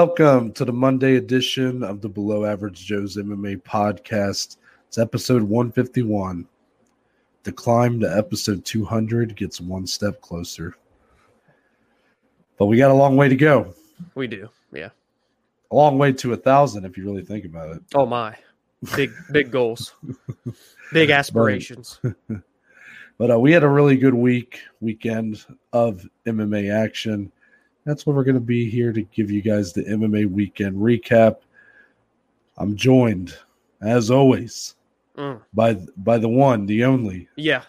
welcome to the Monday edition of the Below Average Joe's MMA podcast. It's episode 151. The climb to episode 200 gets one step closer. But we got a long way to go. We do, yeah. A long way to a thousand if you really think about it. Oh my, big big goals, big aspirations. But uh, we had a really good week, weekend of MMA action. That's what we're going to be here to give you guys the MMA weekend recap. I'm joined, as always, Mm. by by the one, the only, Yeah,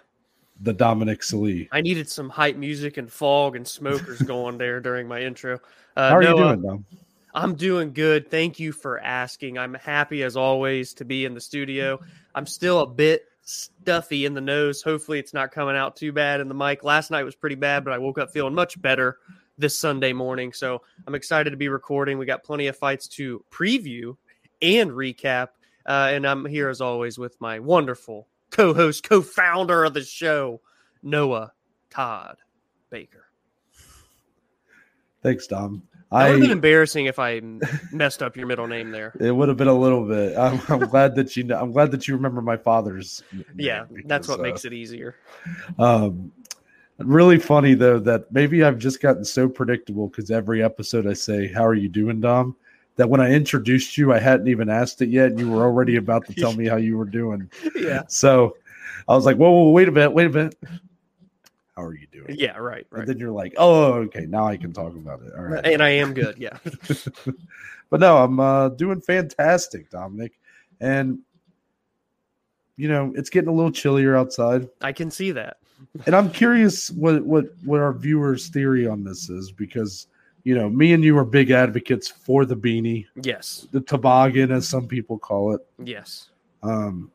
the Dominic Salee. I needed some hype music and fog and smokers going there during my intro. Uh, How are you doing, Dom? I'm doing good. Thank you for asking. I'm happy as always to be in the studio. I'm still a bit stuffy in the nose. Hopefully, it's not coming out too bad in the mic. Last night was pretty bad, but I woke up feeling much better this Sunday morning. So I'm excited to be recording. We got plenty of fights to preview and recap. Uh, and I'm here as always with my wonderful co host, co founder of the show, Noah Todd Baker. Thanks, Dom. That would have been embarrassing if I messed up your middle name there. it would have been a little bit. I'm, I'm glad that you know. I'm glad that you remember my father's. name Yeah, that's what uh, makes it easier. Um, really funny though that maybe I've just gotten so predictable because every episode I say, "How are you doing, Dom?" That when I introduced you, I hadn't even asked it yet, and you were already about to tell me how you were doing. Yeah. So I was like, "Whoa, whoa, wait a minute, wait a minute. How are you doing?" Yeah, right, right. And then you're like, "Oh, okay, now I can talk about it." All right. And I am good. Yeah. but no, I'm uh, doing fantastic, Dominic, and you know it's getting a little chillier outside. I can see that. And I'm curious what what what our viewers' theory on this is because you know me and you are big advocates for the beanie, Yes. the toboggan, as some people call it. Yes. Um,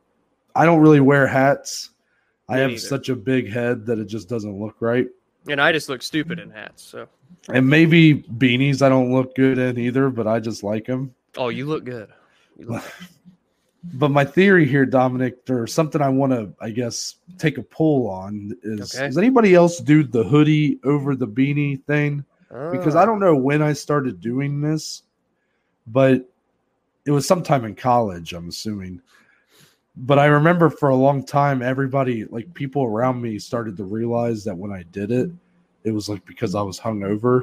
I don't really wear hats. I have neither. such a big head that it just doesn't look right. And I just look stupid in hats. So, And maybe beanies I don't look good in either, but I just like them. oh, you look good. You look But my theory here, Dominic, or something I want to, I guess, take a poll on is: Okay. Does anybody else do the hoodie over the beanie thing? because Ah. I don't know when I started doing this, but it was sometime in college, I'm assuming. But I remember for a long time, everybody, like people around me, started to realize that when I did it, it was like because I was hungover,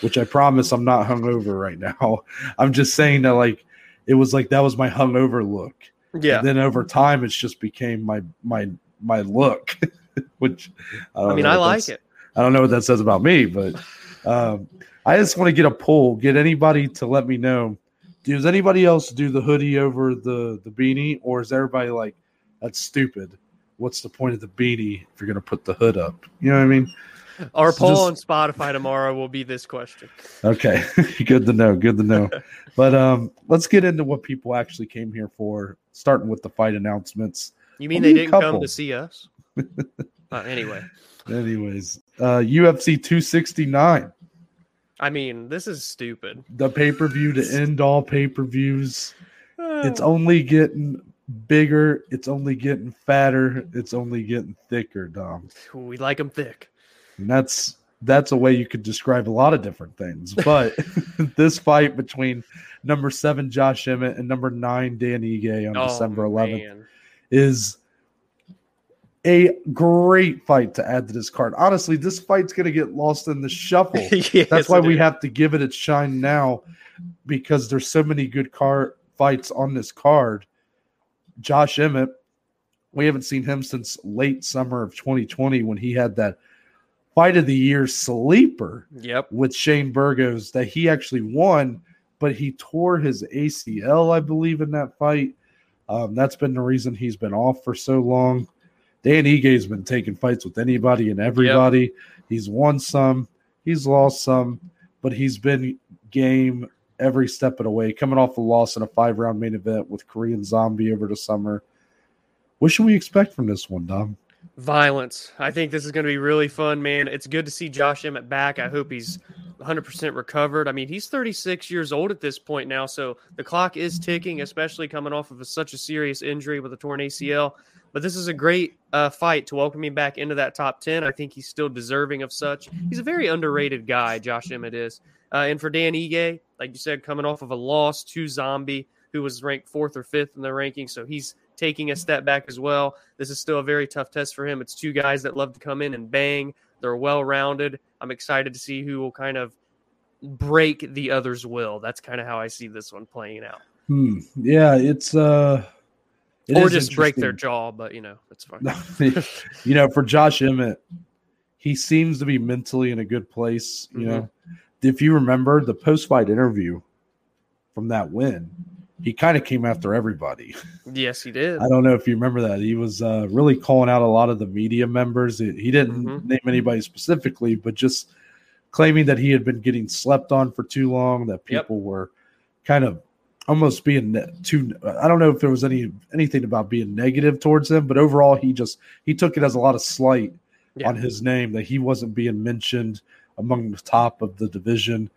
which I promise I'm not hungover right now. I'm just saying that, like, it was like that was my hungover look. Yeah. And then over time, it's just became my my my look, which I, don't I mean, I like it. I don't know what that says about me, but um, I just want to get a poll, get anybody to let me know. Does anybody else do the hoodie over the the beanie, or is everybody like, that's stupid? What's the point of the beanie if you're going to put the hood up? You know what I mean? Our So poll just- on Spotify tomorrow will be this question. Okay, good to know. Good to know. but um, let's get into what people actually came here for. Starting with the fight announcements. You mean Only they didn't come to see us? uh, anyway, Anyways, uh, UFC 269, I mean, this is stupid. the pay per view to end all pay per views. It's only getting bigger. It's only getting fatter. It's only getting thicker, Dom. we like them thick. And that's that's a way you could describe a lot of different things. But this fight between number seven Josh Emmett and number nine Dan Ige on Oh, December 11th man. is a great fight to add to this card. Honestly, this fight's going to get lost in the shuffle. Yes, That's why we is. have to give it its shine now because there's so many good car fights on this card. Josh Emmett, we haven't seen him since late summer of 2020 when he had that fight of the year sleeper Yep. with Shane Burgos that he actually won, but he tore his ACL, I believe, in that fight. Um, that's been the reason he's been off for so long. Dan Ige's been taking fights with anybody and everybody. He's won some, he's lost some, but he's been game every step of the way, coming off a loss in a five round main event with Korean Zombie over the summer. What should we expect from this one, Dom? Violence. I think this is going to be really fun, man. It's good to see Josh Emmett back. I hope he's 100% recovered. I mean, he's 36 years old at this point now, so the clock is ticking, especially coming off of a, such a serious injury with a torn ACL. But this is a great uh, fight to welcome him back into that top 10. I think he's still deserving of such. He's a very underrated guy, Josh Emmett is. Uh, and for Dan Ige, like you said, coming off of a loss to Zombie, who was ranked fourth or fifth in the rankings, so he's taking a step back as well. This is still a very tough test for him. It's two guys that love to come in and bang. They're well rounded. I'm excited to see who will kind of break the other's will. That's kind of how I see this one playing out. Hmm. Yeah, it's uh it or just break their jaw, but you know, it's fine. you know, for Josh Emmett, he seems to be mentally in a good place. You Mhm. know, if you remember the post fight interview from that win, he kind of came after everybody. yes, he did. I don't know if you remember that. He was uh, really calling out a lot of the media members. He, didn't Mhm. name anybody specifically, but just claiming that he had been getting slept on for too long, that Yep. people were kind of almost being too I don't know if there was any anything about being negative towards him, but overall he just he took it as a lot of slight Yeah. on his name that he wasn't being mentioned among the top of the division.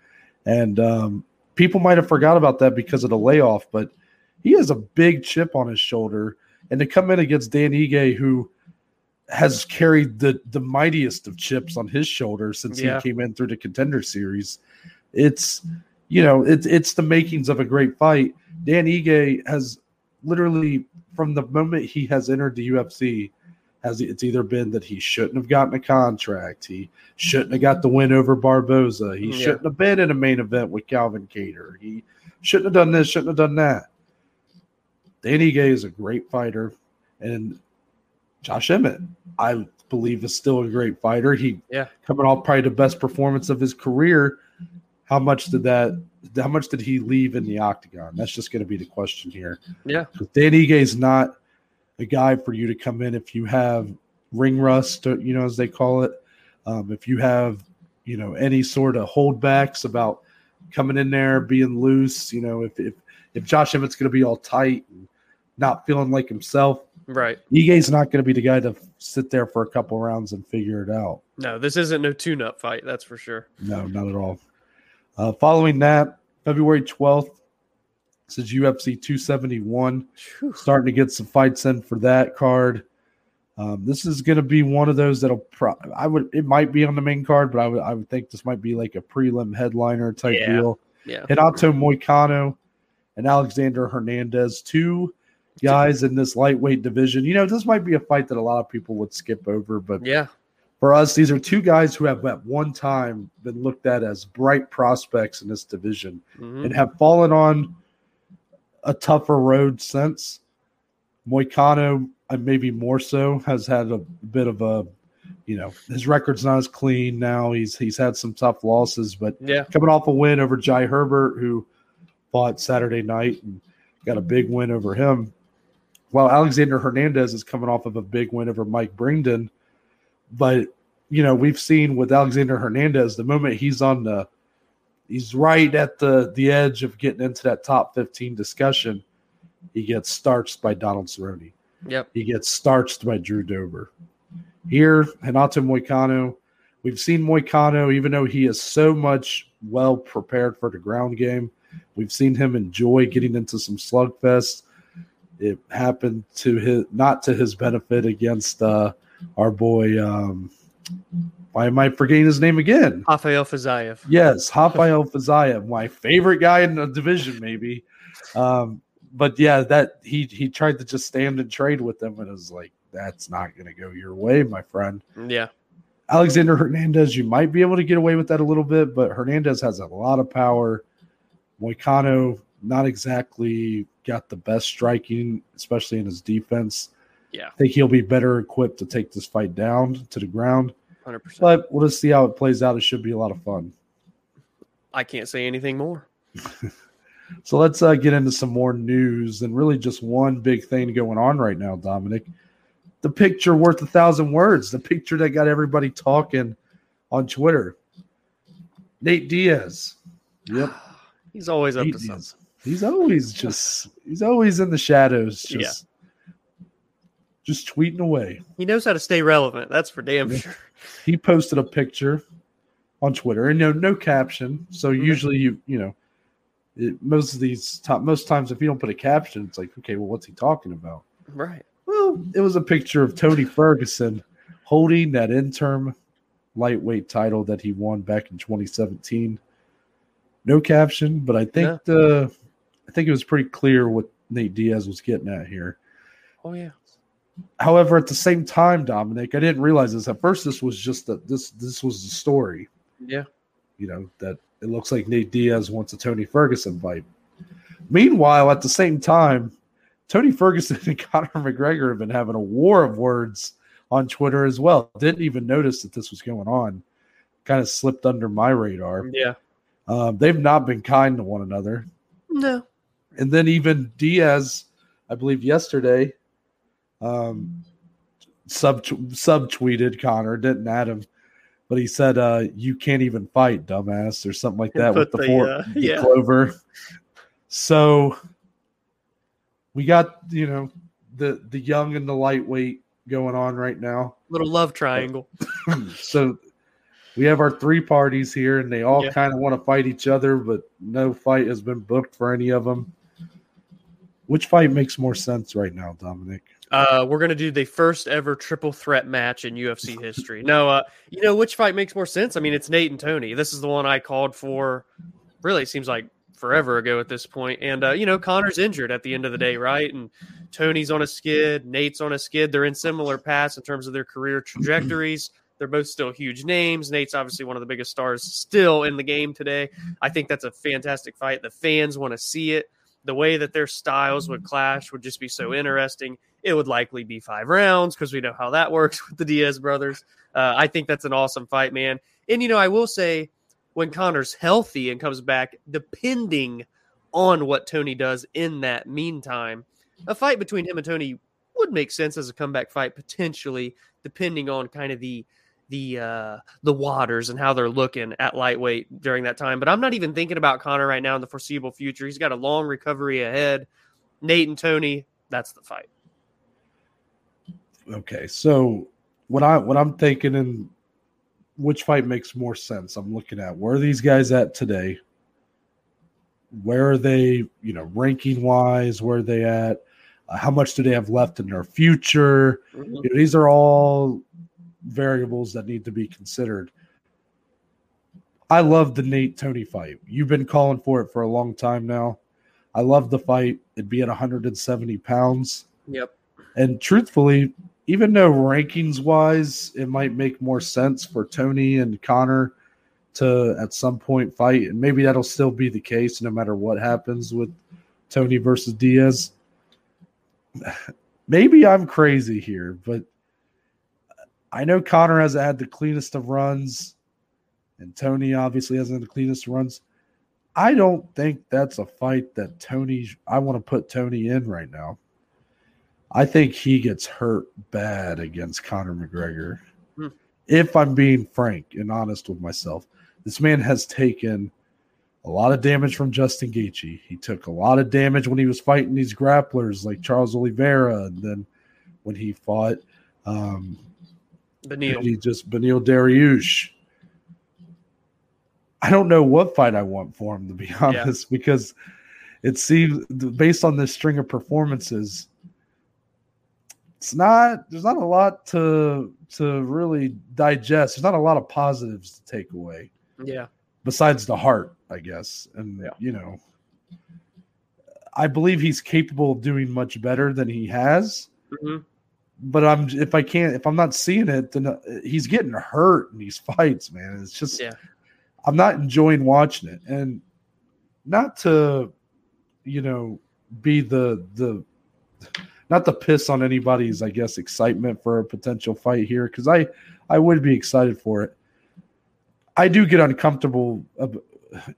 And um, people might have forgot about that because of the layoff, but he has a big chip on his shoulder. And to come in against Dan Ige, who has carried the the mightiest of chips on his shoulder since Yeah. he came in through the contender series, it's you know it's it's the makings of a great fight. Dan Ige has literally from the moment he has entered the UFC has it's either been that he shouldn't have gotten a contract, he shouldn't have got the win over Barboza, he mm, Yeah. shouldn't have been in a main event with Calvin Kattar, he shouldn't have done this, shouldn't have done that. Dan Ige is a great fighter, and Josh Emmett, I believe, is still a great fighter. He Yeah. coming off probably the best performance of his career. How much did that? How much did he leave in the octagon? That's just going to be the question here. Yeah. Dan Ige is not a guy for you to come in if you have ring rust, you know, as they call it. Um, if you have, you know, any sort of holdbacks about coming in there being loose, you know, if if if Josh Emmett's going to be all tight and not feeling like himself, Right. Ige's not going to be the guy to sit there for a couple rounds and figure it out. No, this isn't no tune-up fight. That's for sure. No, not at all. Uh, following that, February 12th, this is UFC 271. Whew. Starting to get some fights in for that card. Um, this is going to be one of those that'll. Pro- I would. It might be on the main card, but I would. I would think this might be like a prelim headliner type Yeah. deal. Yeah. Renato Moicano and Alexander Hernandez, two guys in this lightweight division. You know, this might be a fight that a lot of people would skip over, but Yeah. for us, these are two guys who have at one time been looked at as bright prospects in this division Mhm. and have fallen on a tougher road since. Moicano, uh, maybe more so, has had a bit of a, you know, his record's not as clean now. He's he's had some tough losses, but Yeah. coming off a win over Jai Herbert, who fought Saturday night and got a big win over him. While Alexander Hernandez is coming off of a big win over Mike Breeden. But, you know, we've seen with Alexander Hernandez, the moment he's on the he's right at the the edge of getting into that top 15 discussion, he gets starched by Donald Cerrone. Yep. He gets starched by Drew Dober. Here, Renato Moicano, we've seen Moicano, even though he is so much well prepared for the ground game, we've seen him enjoy getting into some slugfests. It happened to his not to his benefit against uh, our boy. Um, why am I forgetting his name again? Rafael Fiziev. Yes, Rafael Fiziev, my favorite guy in the division, maybe. Um, but yeah, that he he tried to just stand and trade with them, and it was like that's not going to go your way, my friend. Yeah. Alexander Hernandez, you might be able to get away with that a little bit, but Hernandez has a lot of power. Moicano, not exactly got the best striking, especially in his defense. Yeah. I think he'll be better equipped to take this fight down to the ground. 100%. But we'll just see how it plays out. It should be a lot of fun. I can't say anything more. So let's uh, get into some more news and really just one big thing going on right now, Dominic. The picture worth a thousand words. The picture that got everybody talking on Twitter. Nate Diaz. Yep. He's always up Nate to something. He's always just he's always in the shadows, just just tweeting away. He knows how to stay relevant. That's for damn Yeah. sure. He posted a picture on Twitter and no no caption. So Mhm. usually you you know it, most of these top most times if you don't put a caption, it's like okay, well what's he talking about? Right. Well, it was a picture of Tony Ferguson holding that interim lightweight title that he won back in 2017. No caption, but I think yeah. the I think it was pretty clear what Nate Diaz was getting at here. Oh yeah. However, at the same time, Dominic, I didn't realize this at first. This was just that this this was the story. Yeah. You know that it looks like Nate Diaz wants a Tony Ferguson fight. Meanwhile, at the same time, Tony Ferguson and Conor McGregor have been having a war of words on Twitter as well. Didn't even notice that this was going on. Kind of slipped under my radar. Yeah. Um, they've not been kind to one another. No. And then even Diaz, I believe yesterday, um, sub sub tweeted Conor, didn't add him, but he said, uh, "You can't even fight, dumbass," or something like that with the, the four uh, yeah. clover. So we got you know the the young and the lightweight going on right now. Little love triangle. so we have our three parties here, and they all yeah. kind of want to fight each other, but no fight has been booked for any of them. Which fight makes more sense right now, Dominic? Uh, we're gonna do the first ever triple threat match in UFC history. no, uh, you know which fight makes more sense? I mean, it's Nate and Tony. This is the one I called for. Really, it seems like forever ago at this point. And uh, you know, Conor's injured at the end of the day, right? And Tony's on a skid, Nate's on a skid. They're in similar paths in terms of their career trajectories. They're both still huge names. Nate's obviously one of the biggest stars still in the game today. I think that's a fantastic fight. The fans want to see it. The way that their styles would clash would just be so interesting. It would likely be five rounds because we know how that works with the Diaz brothers. Uh, I think that's an awesome fight, man. And, you know, I will say, when Conor's healthy and comes back, depending on what Tony does in that meantime, a fight between him and Tony would make sense as a comeback fight potentially, depending on kind of the the uh, the waters and how they're looking at lightweight during that time. But I'm not even thinking about Conor right now in the foreseeable future. He's got a long recovery ahead. Nate and Tony, that's the fight. Okay, so what I what I'm thinking and which fight makes more sense? I'm looking at where are these guys at today? Where are they, you know, ranking wise? Where are they at? Uh, how much do they have left in their future? Mm-hmm. You know, these are all variables that need to be considered. I love the Nate Tony fight. You've been calling for it for a long time now. I love the fight. It'd be at 170 pounds. Yep. And truthfully, even though rankings wise, it might make more sense for Tony and Conor to at some point fight, and maybe that'll still be the case no matter what happens with Tony versus Diaz. Maybe I'm crazy here, but I know Conor has had the cleanest of runs, and Tony obviously hasn't had the cleanest runs. I don't think that's a fight that Tony. I want to put Tony in right now. I think he gets hurt bad against Conor McGregor. Hmm. If I'm being frank and honest with myself, this man has taken a lot of damage from Justin Gaethje. He took a lot of damage when he was fighting these grapplers like Charles Oliveira, and then when he fought um, Beneil. He just Beneil Dariush. I don't know what fight I want for him to be honest, yeah. because it seems based on this string of performances, it's not there's not a lot to to really digest. There's not a lot of positives to take away. Yeah. Besides the heart, I guess. And yeah. you know, I believe he's capable of doing much better than he has. Mm-hmm. But I'm if I can't if I'm not seeing it, then uh, he's getting hurt in these fights, man. It's just yeah. I'm not enjoying watching it. And not to, you know, be the the not to piss on anybody's, I guess, excitement for a potential fight here because I I would be excited for it. I do get uncomfortable,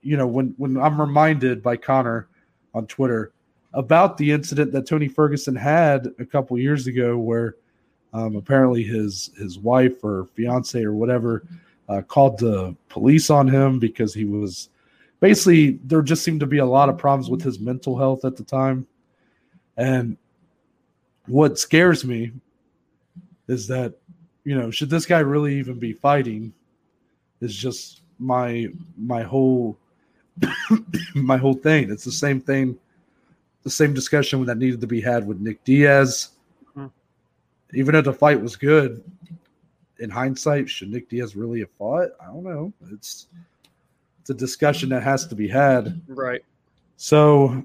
you know, when when I'm reminded by Conor on Twitter about the incident that Tony Ferguson had a couple years ago, where um, apparently his his wife or fiance or whatever uh, called the police on him because he was basically there just seemed to be a lot of problems with his mental health at the time, and what scares me is that you know should this guy really even be fighting is just my my whole my whole thing it's the same thing the same discussion that needed to be had with nick diaz mm-hmm. even if the fight was good in hindsight should nick diaz really have fought i don't know it's it's a discussion that has to be had. Right. So,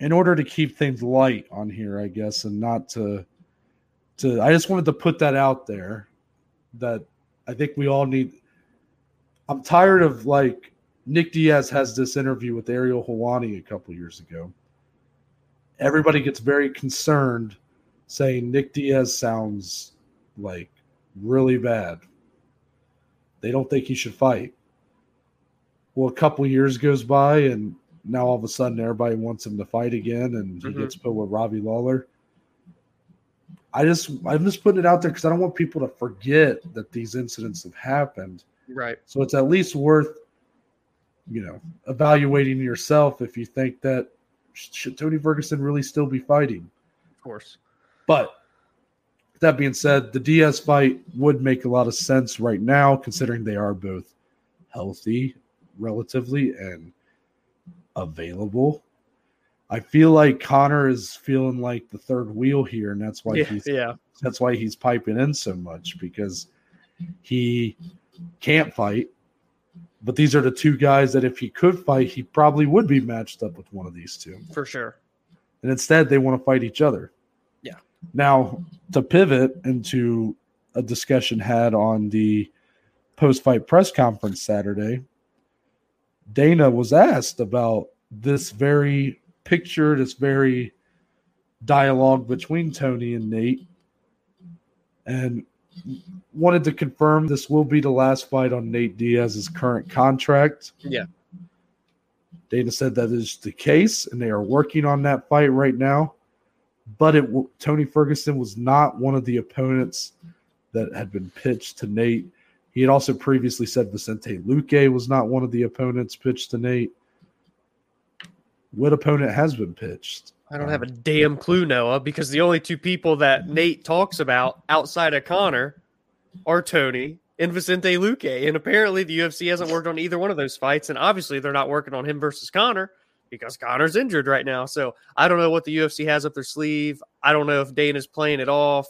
in order to keep things light on here, I guess, and not to to I just wanted to put that out there that I think we all need I'm tired of like Nick Diaz has this interview with Ariel Helwani a couple years ago. Everybody gets very concerned saying Nick Diaz sounds like really bad. They don't think he should fight. Well, a couple years goes by and now all of a sudden everybody wants him to fight again and he Mhm. gets put with Robbie Lawler. I just I'm just putting it out there because I don't want people to forget that these incidents have happened. Right. So it's at least worth, you know, evaluating yourself if you think that should Tony Ferguson really still be fighting. Of course. But that being said, the Diaz fight would make a lot of sense right now, considering they are both healthy, relatively, and available. I feel like Conor is feeling like the third wheel here, and that's why Yeah. he's Yeah. that's why he's piping in so much because he can't fight. But these are the two guys that if he could fight, he probably would be matched up with one of these two. For sure. And instead, they want to fight each other. Yeah. Now, to pivot into a discussion had on the post fight press conference Saturday, Dana was asked about this very picture, this very dialogue between Tony and Nate, and wanted to confirm this will be the last fight on Nate Diaz's current contract. Yeah. Dana said that is the case, and they are working on that fight right now. But it Tony Ferguson was not one of the opponents that had been pitched to Nate. He had also previously said Vicente Luque was not one of the opponents pitched to Nate. What opponent has been pitched? I don't have a damn clue, Noah, because the only two people that Nate talks about outside of Conor are Tony and Vicente Luque. And apparently the UFC hasn't worked on either one of those fights. And obviously they're not working on him versus Conor because Conor's injured right now. So I don't know what the UFC has up their sleeve. I don't know if Dana's playing it off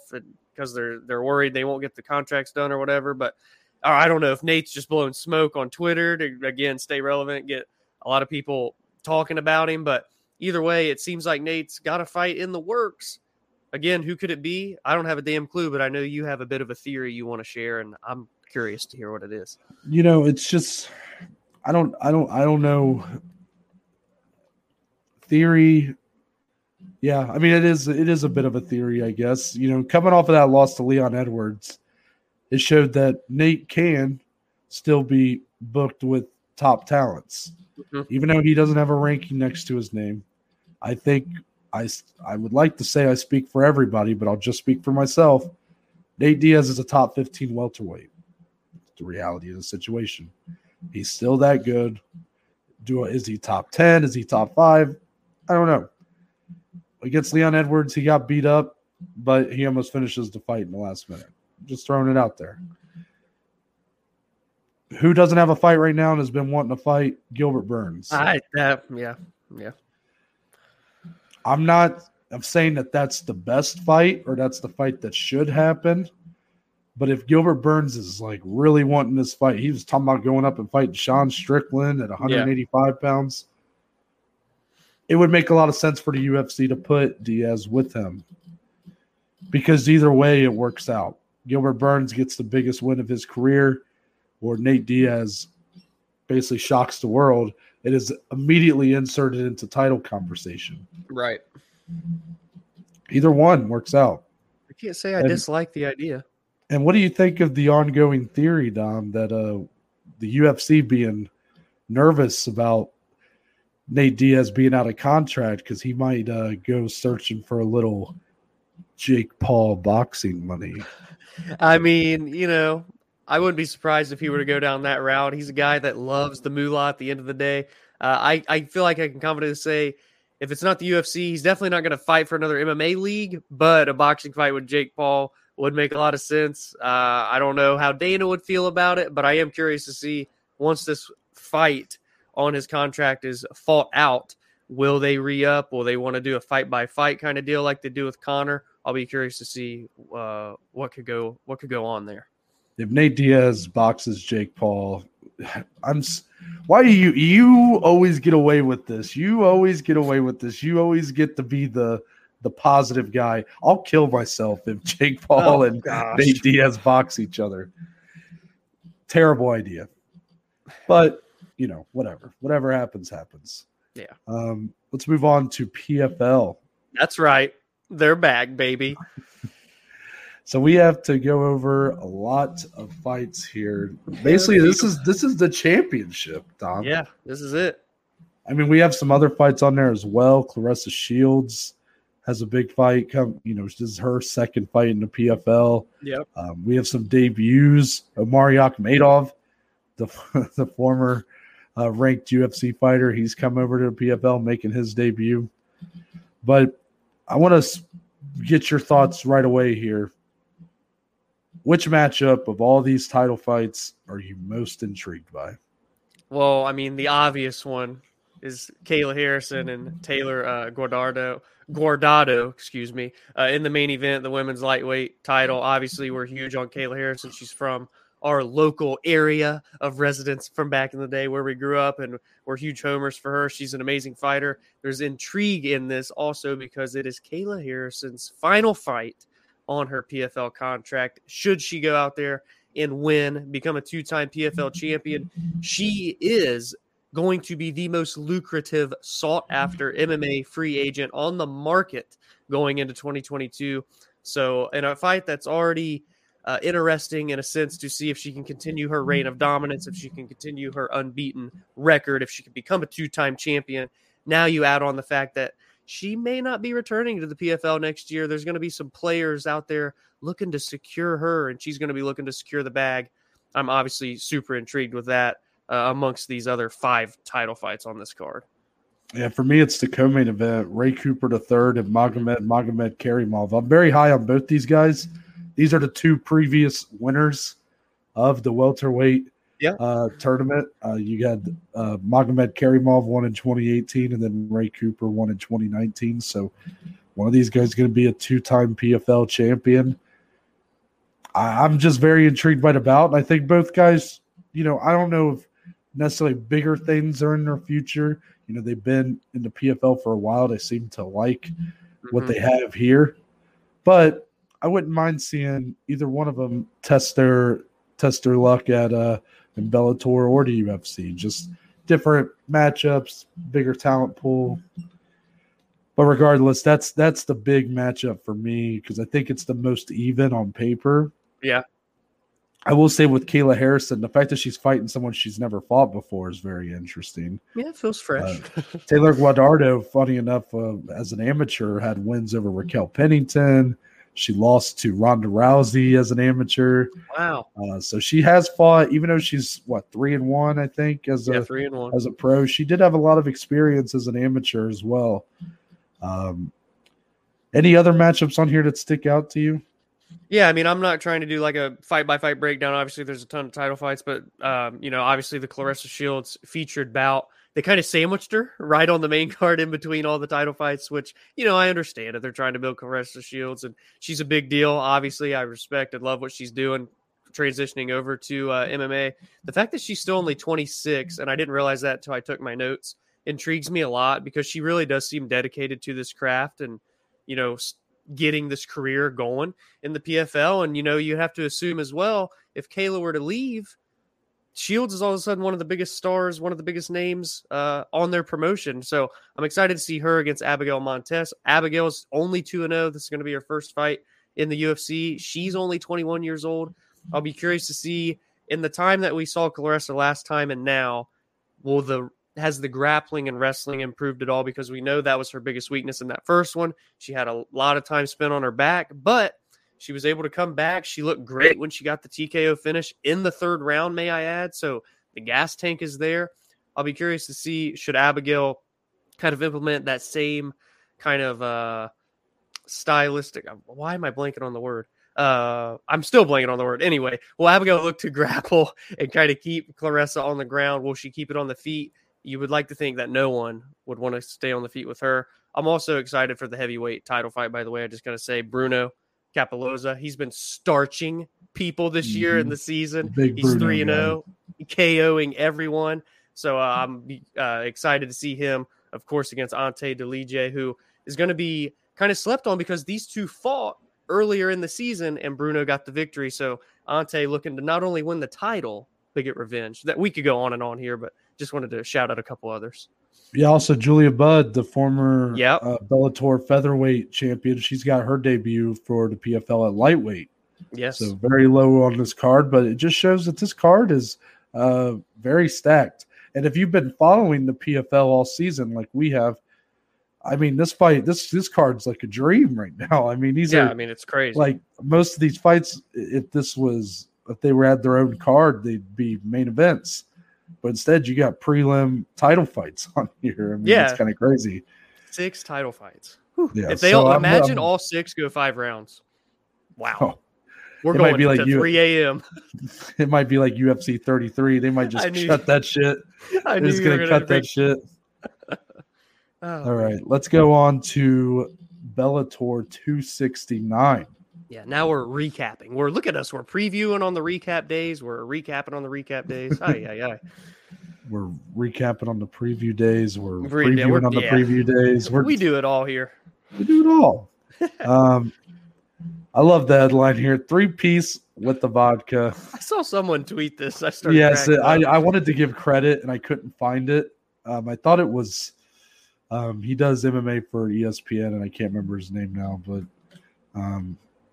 because they're they're worried they won't get the contracts done or whatever. But or I don't know if Nate's just blowing smoke on Twitter to again stay relevant, get a lot of people talking about him. But either way, it seems like Nate's got a fight in the works. Again, who could it be? I don't have a damn clue, but I know you have a bit of a theory you want to share, and I'm curious to hear what it is. You know, it's just I don't I don't I don't know theory yeah, I mean it is it is a bit of a theory, I guess. You know, coming off of that loss to Leon Edwards, it showed that Nate can still be booked with top talents, Mhm. even though he doesn't have a ranking next to his name. I think I I would like to say I speak for everybody, but I'll just speak for myself. Nate Diaz is a top 15 welterweight. It's the reality of the situation. He's still that good. Do is he top 10? Is he top five? I don't know. Against Leon Edwards, he got beat up, but he almost finishes the fight in the last minute. Just throwing it out there. Who doesn't have a fight right now and has been wanting to fight? Gilbert Burns. I uh, yeah yeah I'm not I'm saying that that's the best fight or that's the fight that should happen. But if Gilbert Burns is like really wanting this fight, he was talking about going up and fighting Sean Strickland at 185 pounds. It would make a lot of sense for the UFC to put Diaz with him because either way it works out. Gilbert Burns gets the biggest win of his career, or Nate Diaz basically shocks the world. It is immediately inserted into title conversation. right. Either one works out. I can't say I And- dislike the idea. And what do you think of the ongoing theory, Dom, that uh, the UFC being nervous about Nate Diaz being out of contract because he might uh, go searching for a little Jake Paul boxing money? I mean, you know, I wouldn't be surprised if he were to go down that route. He's a guy that loves the moolah at the end of the day. Uh, I, I feel like I can confidently say if it's not the UFC, he's definitely not going to fight for another MMA league, but a boxing fight with Jake Paul would make a lot of sense. Uh, I don't know how Dana would feel about it, but I am curious to see once this fight on his contract is fought out, will they re up? Will they want to do a fight by fight kind of deal like they do with Conor? I'll be curious to see uh, what could go what could go on there. if Nate Diaz boxes Jake Paul, I'm. Why do you you always get away with this? You always get away with this. You always get to be the the positive guy. I'll kill myself if Jake Paul oh, and gosh. Nate Diaz box each other. Terrible idea. But you know, whatever. Whatever happens, happens. Yeah. Um, let's move on to PFL. That's right. They're back, baby. so we have to go over a lot of fights here. Basically, this is this is the championship, Dom. Yeah, this is it. I mean, we have some other fights on there as well. Claressa Shields has a big fight. Come, you know, this is her second fight in the PFL. Yep. Um, we have some debuts. Omari Akhmedov, the the former uh, ranked UFC fighter, he's come over to the PFL making his debut. But I want to get your thoughts right away here. Which matchup of all these title fights are you most intrigued by? Well, I mean, the obvious one is Kayla Harrison and Taylor uh, Guardado. Guardado, excuse me, uh, in the main event, the women's lightweight title. Obviously, we're huge on Kayla Harrison. She's from our local area of residence from back in the day where we grew up, and we're huge homers for her. She's an amazing fighter. There's intrigue in this also because it is Kayla Harrison's final fight on her PFL contract. Should she go out there and win, become a two time PFL champion, she is going to be the most lucrative, sought after MMA free agent on the market going into 2022. So, in a fight that's already uh, interesting in a sense to see if she can continue her reign of dominance, if she can continue her unbeaten record, if she can become a two time champion. Now you add on the fact that she may not be returning to the PFL next year. There's going to be some players out there looking to secure her, and she's going to be looking to secure the bag. I'm obviously super intrigued with that uh, amongst these other five title fights on this card. Yeah, for me, it's the co-main event: Ray Cooper the third and Magomed Magomedkerimov. I'm very high on both these guys. These are the two previous winners of the welterweight yeah. uh, tournament. Uh, you got uh, Magomedkerimov won in 2018, and then Ray Cooper won in 2019. So one of these guys is going to be a two-time PFL champion. I, I'm just very intrigued by the bout, and I think both guys. You know, I don't know if necessarily bigger things are in their future. You know, they've been in the PFL for a while. They seem to like mm-hmm. what they have here, but I wouldn't mind seeing either one of them test their test their luck at uh in Bellator or the UFC. Just different matchups, bigger talent pool. But regardless, that's that's the big matchup for me because I think it's the most even on paper. Yeah. I will say with Kayla Harrison, the fact that she's fighting someone she's never fought before is very interesting. Yeah, it feels fresh. Uh, Taylor Guardado, funny enough, uh, as an amateur, had wins over Raquel Pennington. She lost to Ronda Rousey as an amateur. Wow. Uh, so she has fought, even though she's what three and one, I think, as yeah, a three and one as a pro. She did have a lot of experience as an amateur as well. Um, any other matchups on here that stick out to you? Yeah, I mean, I'm not trying to do like a fight by fight breakdown. Obviously, there's a ton of title fights, but um, you know, obviously the Claressa Shields featured bout, they kind of sandwiched her right on the main card in between all the title fights, which you know I understand it. They're trying to build Claressa Shields, and she's a big deal. Obviously, I respect and love what she's doing, transitioning over to uh, MMA. The fact that she's still only 26, and I didn't realize that until I took my notes, intrigues me a lot because she really does seem dedicated to this craft and you know getting this career going in the PFL. And, you know, you have to assume as well, if Kayla were to leave, Shields is all of a sudden one of the biggest stars, one of the biggest names uh, on their promotion. So I'm excited to see her against Abigail Montes. Abigail's only 2 0. This is going to be her first fight in the UFC. She's only 21 years old. I'll be curious to see in the time that we saw Claressa last time and now, will the has the grappling and wrestling improved at all? Because we know that was her biggest weakness in that first one. She had a lot of time spent on her back, but she was able to come back. She looked great when she got the TKO finish in the third round, may I add. So the gas tank is there. I'll be curious to see should Abigail kind of implement that same kind of uh stylistic why am I blanking on the word? Uh, I'm still blanking on the word. Anyway, will Abigail look to grapple and kind of keep Claressa on the ground? Will she keep it on the feet? you would like to think that no one would want to stay on the feet with her. I'm also excited for the heavyweight title fight, by the way. I just got to say, Bruno Cappelozza, he's been starching people this year in Mhm. the season. Big He's three and zero, KOing everyone. So uh, I'm uh, excited to see him, of course, against Ante Delija, who is going to be kind of slept on because these two fought earlier in the season, and Bruno got the victory. So Ante looking to not only win the title but get revenge. That we could go on and on here, but just wanted to shout out a couple others. Yeah, also Julia Budd, the former Yep. uh, Bellator featherweight champion, she's got her debut for the PFL at lightweight. Yes, So very low on this card, but it just shows that this card is uh, very stacked. And if you've been following the PFL all season, like we have, I mean, this fight, this this card's like a dream right now. I mean, these yeah, are I mean it's crazy. like most of these fights. If this was, if they were at their own card, they'd be main events. But instead, you got prelim title fights on here. I mean, Yeah. it's kind of crazy. six title fights. Yeah, if they so I'm- imagine I'm- all six go five rounds, wow, Oh, we're it might going be like to 3 a.m. it might be like UFC 33. They might just knew- cut that shit. I They're knew just gonna gonna cut that shit. Oh, All right, let's go on to Bellator 269. Yeah, now we're recapping. We're look at us. We're previewing on the recap days. We're recapping on the recap days. Aye, aye, aye. We're recapping on the preview days. We're Re- previewing we're- on the yeah. preview days. We're, we do it all here. we do it all. um, I love the headline here: three piece with the vodka. I saw someone tweet this. I started. Yes, cracking I. I wanted to give credit and I couldn't find it. Um, I thought it was. Um, he does MMA for ESPN and I can't remember his name now, but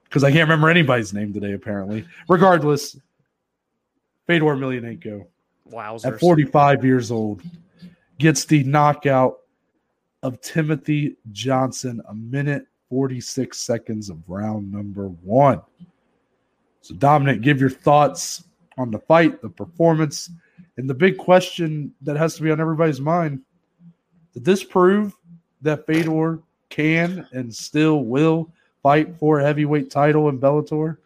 because I can't remember anybody's name today, apparently. Regardless, Fedor Emelianenko Wowzers. at 45 years old gets the knockout of Timothy Johnson a minute 46 seconds of round number one. So, Dominic, give your thoughts on the fight, the performance, and the big question that has to be on everybody's mind. Did this prove that Fedor can and still will fight for a heavyweight title in Bellator?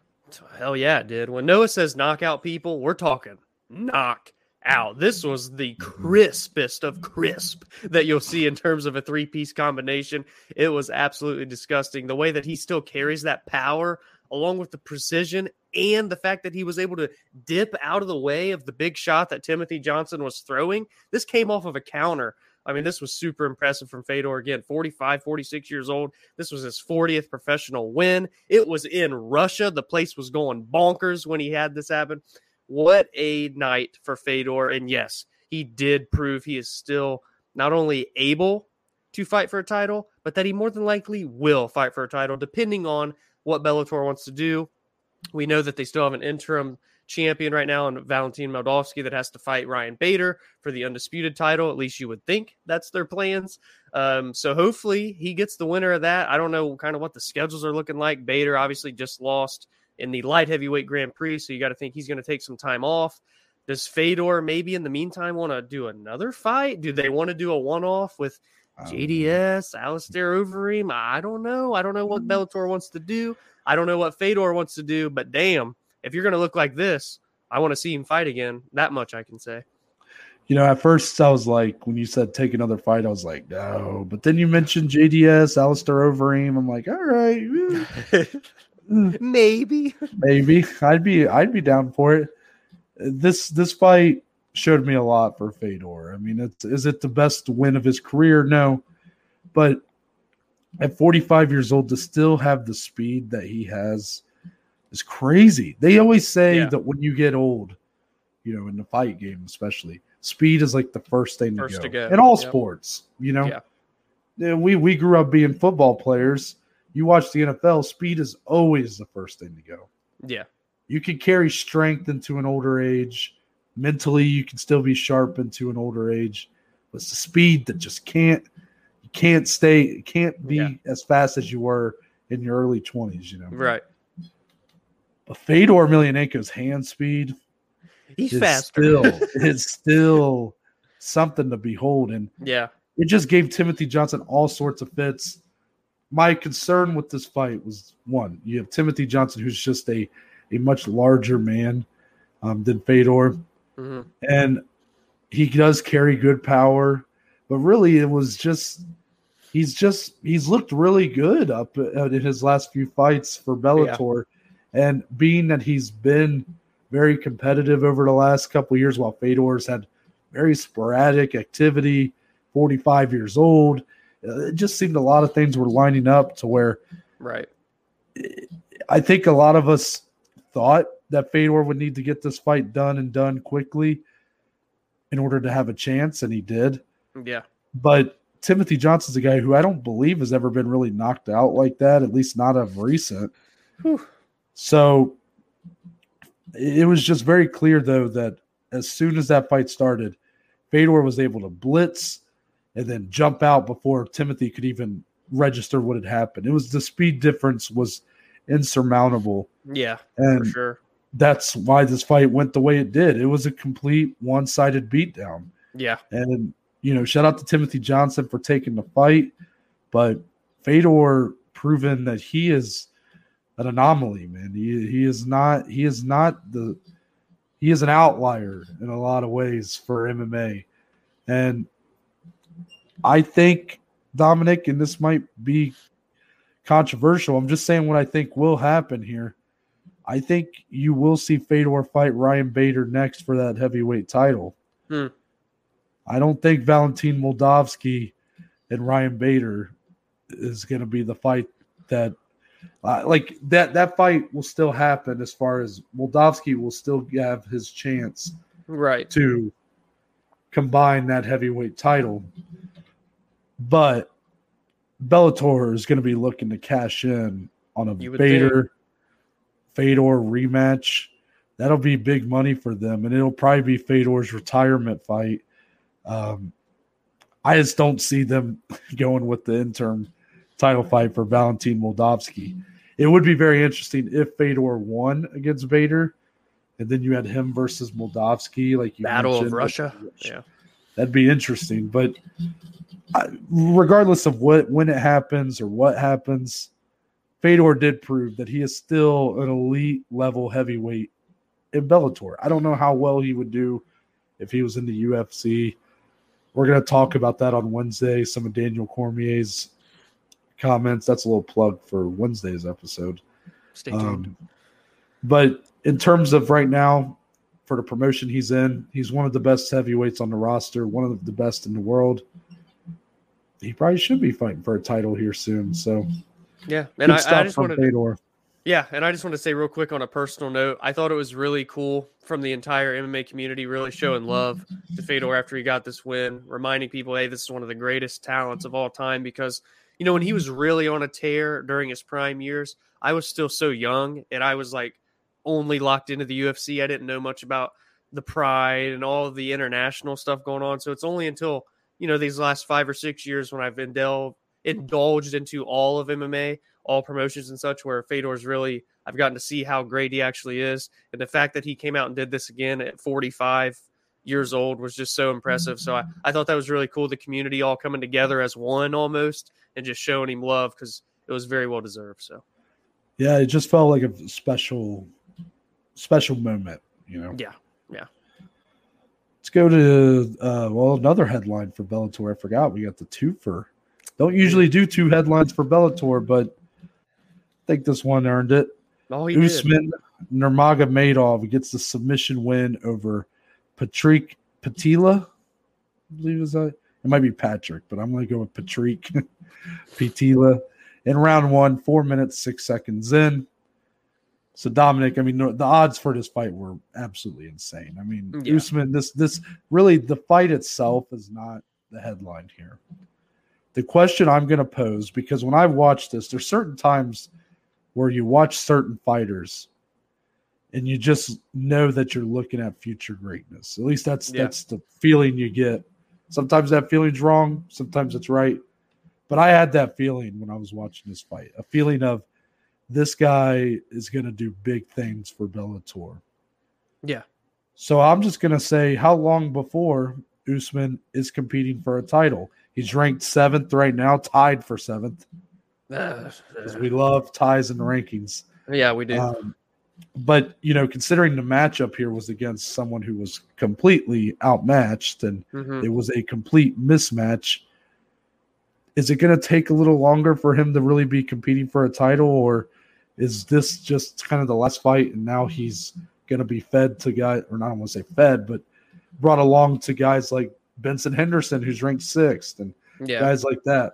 Hell yeah, it did. When Noah says knockout people, we're talking knock out. This was the crispest of crisp that you'll see in terms of a three piece combination. It was absolutely disgusting. The way that he still carries that power, along with the precision and the fact that he was able to dip out of the way of the big shot that Timothy Johnson was throwing. This came off of a counter. I mean, this was super impressive from Fedor. Again, 45, 46 years old. This was his 40th professional win. It was in Russia. The place was going bonkers when he had this happen. What a night for Fedor. And yes, he did prove he is still not only able to fight for a title, but that he more than likely will fight for a title, depending on what Bellator wants to do. We know that they still have an interim champion right now and Valentin Moldavsky that has to fight Ryan Bader for the undisputed title. At least you would think that's their plans. Um, so hopefully he gets the winner of that. I don't know kind of what the schedules are looking like. Bader obviously just lost in the light heavyweight Grand Prix, so you got to think he's going to take some time off. Does Fedor maybe in the meantime want to do another fight? Do they want to do a one off with Um, JDS, Alistair Overeem? I don't know. I don't know what Bellator wants to do. I don't know what Fedor wants to do, but damn, if you're going to look like this, I want to see him fight again. That much I can say. You know, at first I was like, when you said take another fight, I was like, no. But then you mentioned JDS, Alistair Overeem. I'm like, all right, Maybe. maybe I'd be I'd be down for it. This this fight showed me a lot for Fedor. I mean, it's is it the best win of his career? No, but at 45 years old to still have the speed that he has is crazy. They always say Yeah. that when you get old, you know, in the fight game especially, speed is like the first thing to, First go. to go. in all Yep. sports. You know, Yeah. Yeah, we we grew up being football players. You watch the NFL, speed is always the first thing to go. Yeah. You can carry strength into an older age. Mentally, you can still be sharp into an older age. But it's the speed that just can't you can't stay can't be Yeah. as fast as you were in your early twenties, you know. Right. But Fedor Emelianenko's hand speed He's is faster. still is still something to behold. And yeah. it just gave Timothy Johnson all sorts of fits. My concern with this fight was one, you have Timothy Johnson, who's just a, a much larger man um, than Fedor, hmm and he does carry good power, but really it was just he's just he's looked really good up uh, in his last few fights for Bellator, And being that he's been very competitive over the last couple years, while Fedor's had very sporadic activity, 45 years old, uh, it just seemed a lot of things were lining up to where right. I think a lot of us thought that Fedor would need to get this fight done and done quickly in order to have a chance, and he did. Yeah. But Timothy Johnson's a guy who I don't believe has ever been really knocked out like that, at least not of recent. Whew. So it was just very clear, though, that as soon as that fight started, Fedor was able to blitz and then jump out before Timothy could even register what had happened. It was the speed difference was insurmountable. Yeah, and for sure. That's why this fight went the way it did. It was a complete one-sided beatdown. Yeah. And you know, shout out to Timothy Johnson for taking the fight, but Fedor proven that he is an anomaly, man. He he is not he is not the he is an outlier in a lot of ways for MMA. And I think Dominic, and this might be controversial. I'm just saying what I think will happen here. I think you will see Fedor fight Ryan Bader next for that heavyweight title. Hmm. I don't think Valentin Moldavsky and Ryan Bader is going to be the fight that, uh, like that. That fight will still happen as far as Moldavsky will still have his chance, right, to combine that heavyweight title. But Bellator is going to be looking to cash in on a Bader think. Fedor rematch. That'll be big money for them, and it'll probably be Fedor's retirement fight. Um, I just don't see them going with the interim title fight for Valentin Moldavsky. It would be very interesting if Fedor won against Bader, and then you had him versus Moldavsky, like you Battle of Russia. Yeah, that'd be interesting. But uh, regardless of what when it happens or what happens, Fedor did prove that he is still an elite level heavyweight in Bellator. I don't know how well he would do if he was in the UFC. We're going to talk about that on Wednesday. Some of Daniel Cormier's comments. That's a little plug for Wednesday's episode. Stay tuned. Um, but in terms of right now, for the promotion he's in, he's one of the best heavyweights on the roster, one of the best in the world he probably should be fighting for a title here soon. So yeah, and I, I, just wanted Fedor. Yeah, and I just want to say real quick on a personal note, I thought it was really cool from the entire MMA community, really showing love to Fedor after he got this win, reminding people, hey, this is one of the greatest talents of all time. Because you know when he was really on a tear during his prime years, I was still so young, and I was like only locked into the UFC. I didn't know much about the pride and all the international stuff going on. So it's only until you know these last five or six years when I've indul- indulged into all of MMA, all promotions and such, where Fedor's really I've gotten to see how great he actually is, and the fact that he came out and did this again at 45 years old was just so impressive. So I, I thought that was really cool. The community all coming together as one almost and just showing him love because it was very well deserved. So yeah, it just felt like a special special moment, you know. Yeah, yeah. Let's go to uh, well another headline for Bellator. I forgot we got the two for. Don't usually do two headlines for Bellator, but I think this one earned it. Oh, he Usman Nurmagomedov gets the submission win over Patrick Pitila. I believe is that it might be Patrick, but I'm going to go with Patrick Pitila in round one, four minutes six seconds in. So Dominic, I mean, the odds for this fight were absolutely insane. I mean, yeah. Usman, this this really the fight itself is not the headline here. The question I'm going to pose because when I've watched this, there's certain times where you watch certain fighters and you just know that you're looking at future greatness. At least that's yeah. that's the feeling you get. Sometimes that feeling's wrong, sometimes it's right. But I had that feeling when I was watching this fight, a feeling of this guy is going to do big things for Bellator. Yeah. So I'm just going to say how long before Usman is competing for a title? He's ranked seventh right now, tied for seventh. Because we love ties and rankings. Yeah, we do. Um, but you know, considering the matchup here was against someone who was completely outmatched and mm-hmm. it was a complete mismatch, is it going to take a little longer for him to really be competing for a title, or is this just kind of the last fight, and now he's going to be fed to guys, or not I want to say fed, but brought along to guys like Benson Henderson, who's ranked sixth, and yeah. guys like that.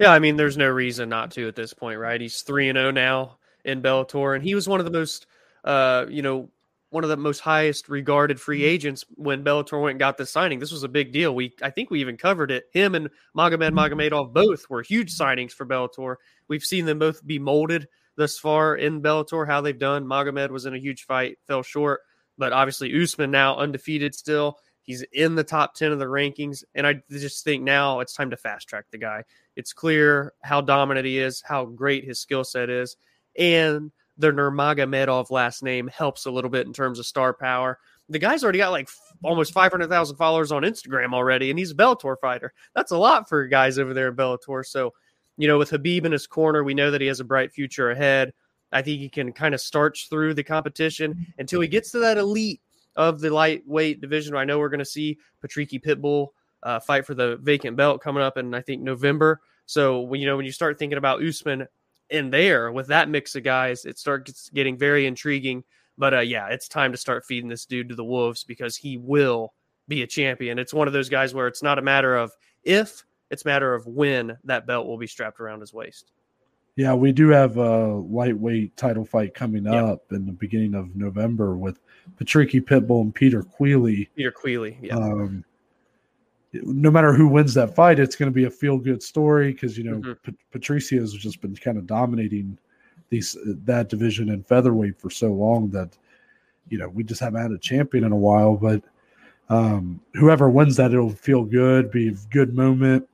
Yeah, I mean, there's no reason not to at this point, right? He's three and zero oh now in Bellator, and he was one of the most, uh, you know, one of the most highest regarded free mm-hmm. agents when Bellator went and got this signing. This was a big deal. We, I think, we even covered it. Him and Magomed mm-hmm. Magomedov both were huge signings for Bellator. We've seen them both be molded thus far in Bellator. How they've done. Magomed was in a huge fight, fell short, but obviously Usman now undefeated still. He's in the top 10 of the rankings. And I just think now it's time to fast track the guy. It's clear how dominant he is, how great his skill set is. And the Nurmagomedov last name helps a little bit in terms of star power. The guy's already got like almost 500,000 followers on Instagram already, and he's a Bellator fighter. That's a lot for guys over there in Bellator. So, you know, with Khabib in his corner, we know that he has a bright future ahead. I think he can kind of starch through the competition until he gets to that elite of the lightweight division. I know we're going to see Patricky Pitbull uh, fight for the vacant belt coming up in I think November. So when you know when you start thinking about Usman in there with that mix of guys, it starts getting very intriguing. But uh, yeah, it's time to start feeding this dude to the wolves because he will be a champion. It's one of those guys where it's not a matter of if, it's a matter of when that belt will be strapped around his waist. Yeah, we do have a lightweight title fight coming yep. up in the beginning of November with Patricky Pitbull and Peter Queally. Peter Queally, yeah. Um, no matter who wins that fight, it's going to be a feel good story because you know mm-hmm. P- Patricio has just been kind of dominating these that division in featherweight for so long that you know we just haven't had a champion in a while. But um, whoever wins that, it'll feel good, be a good moment.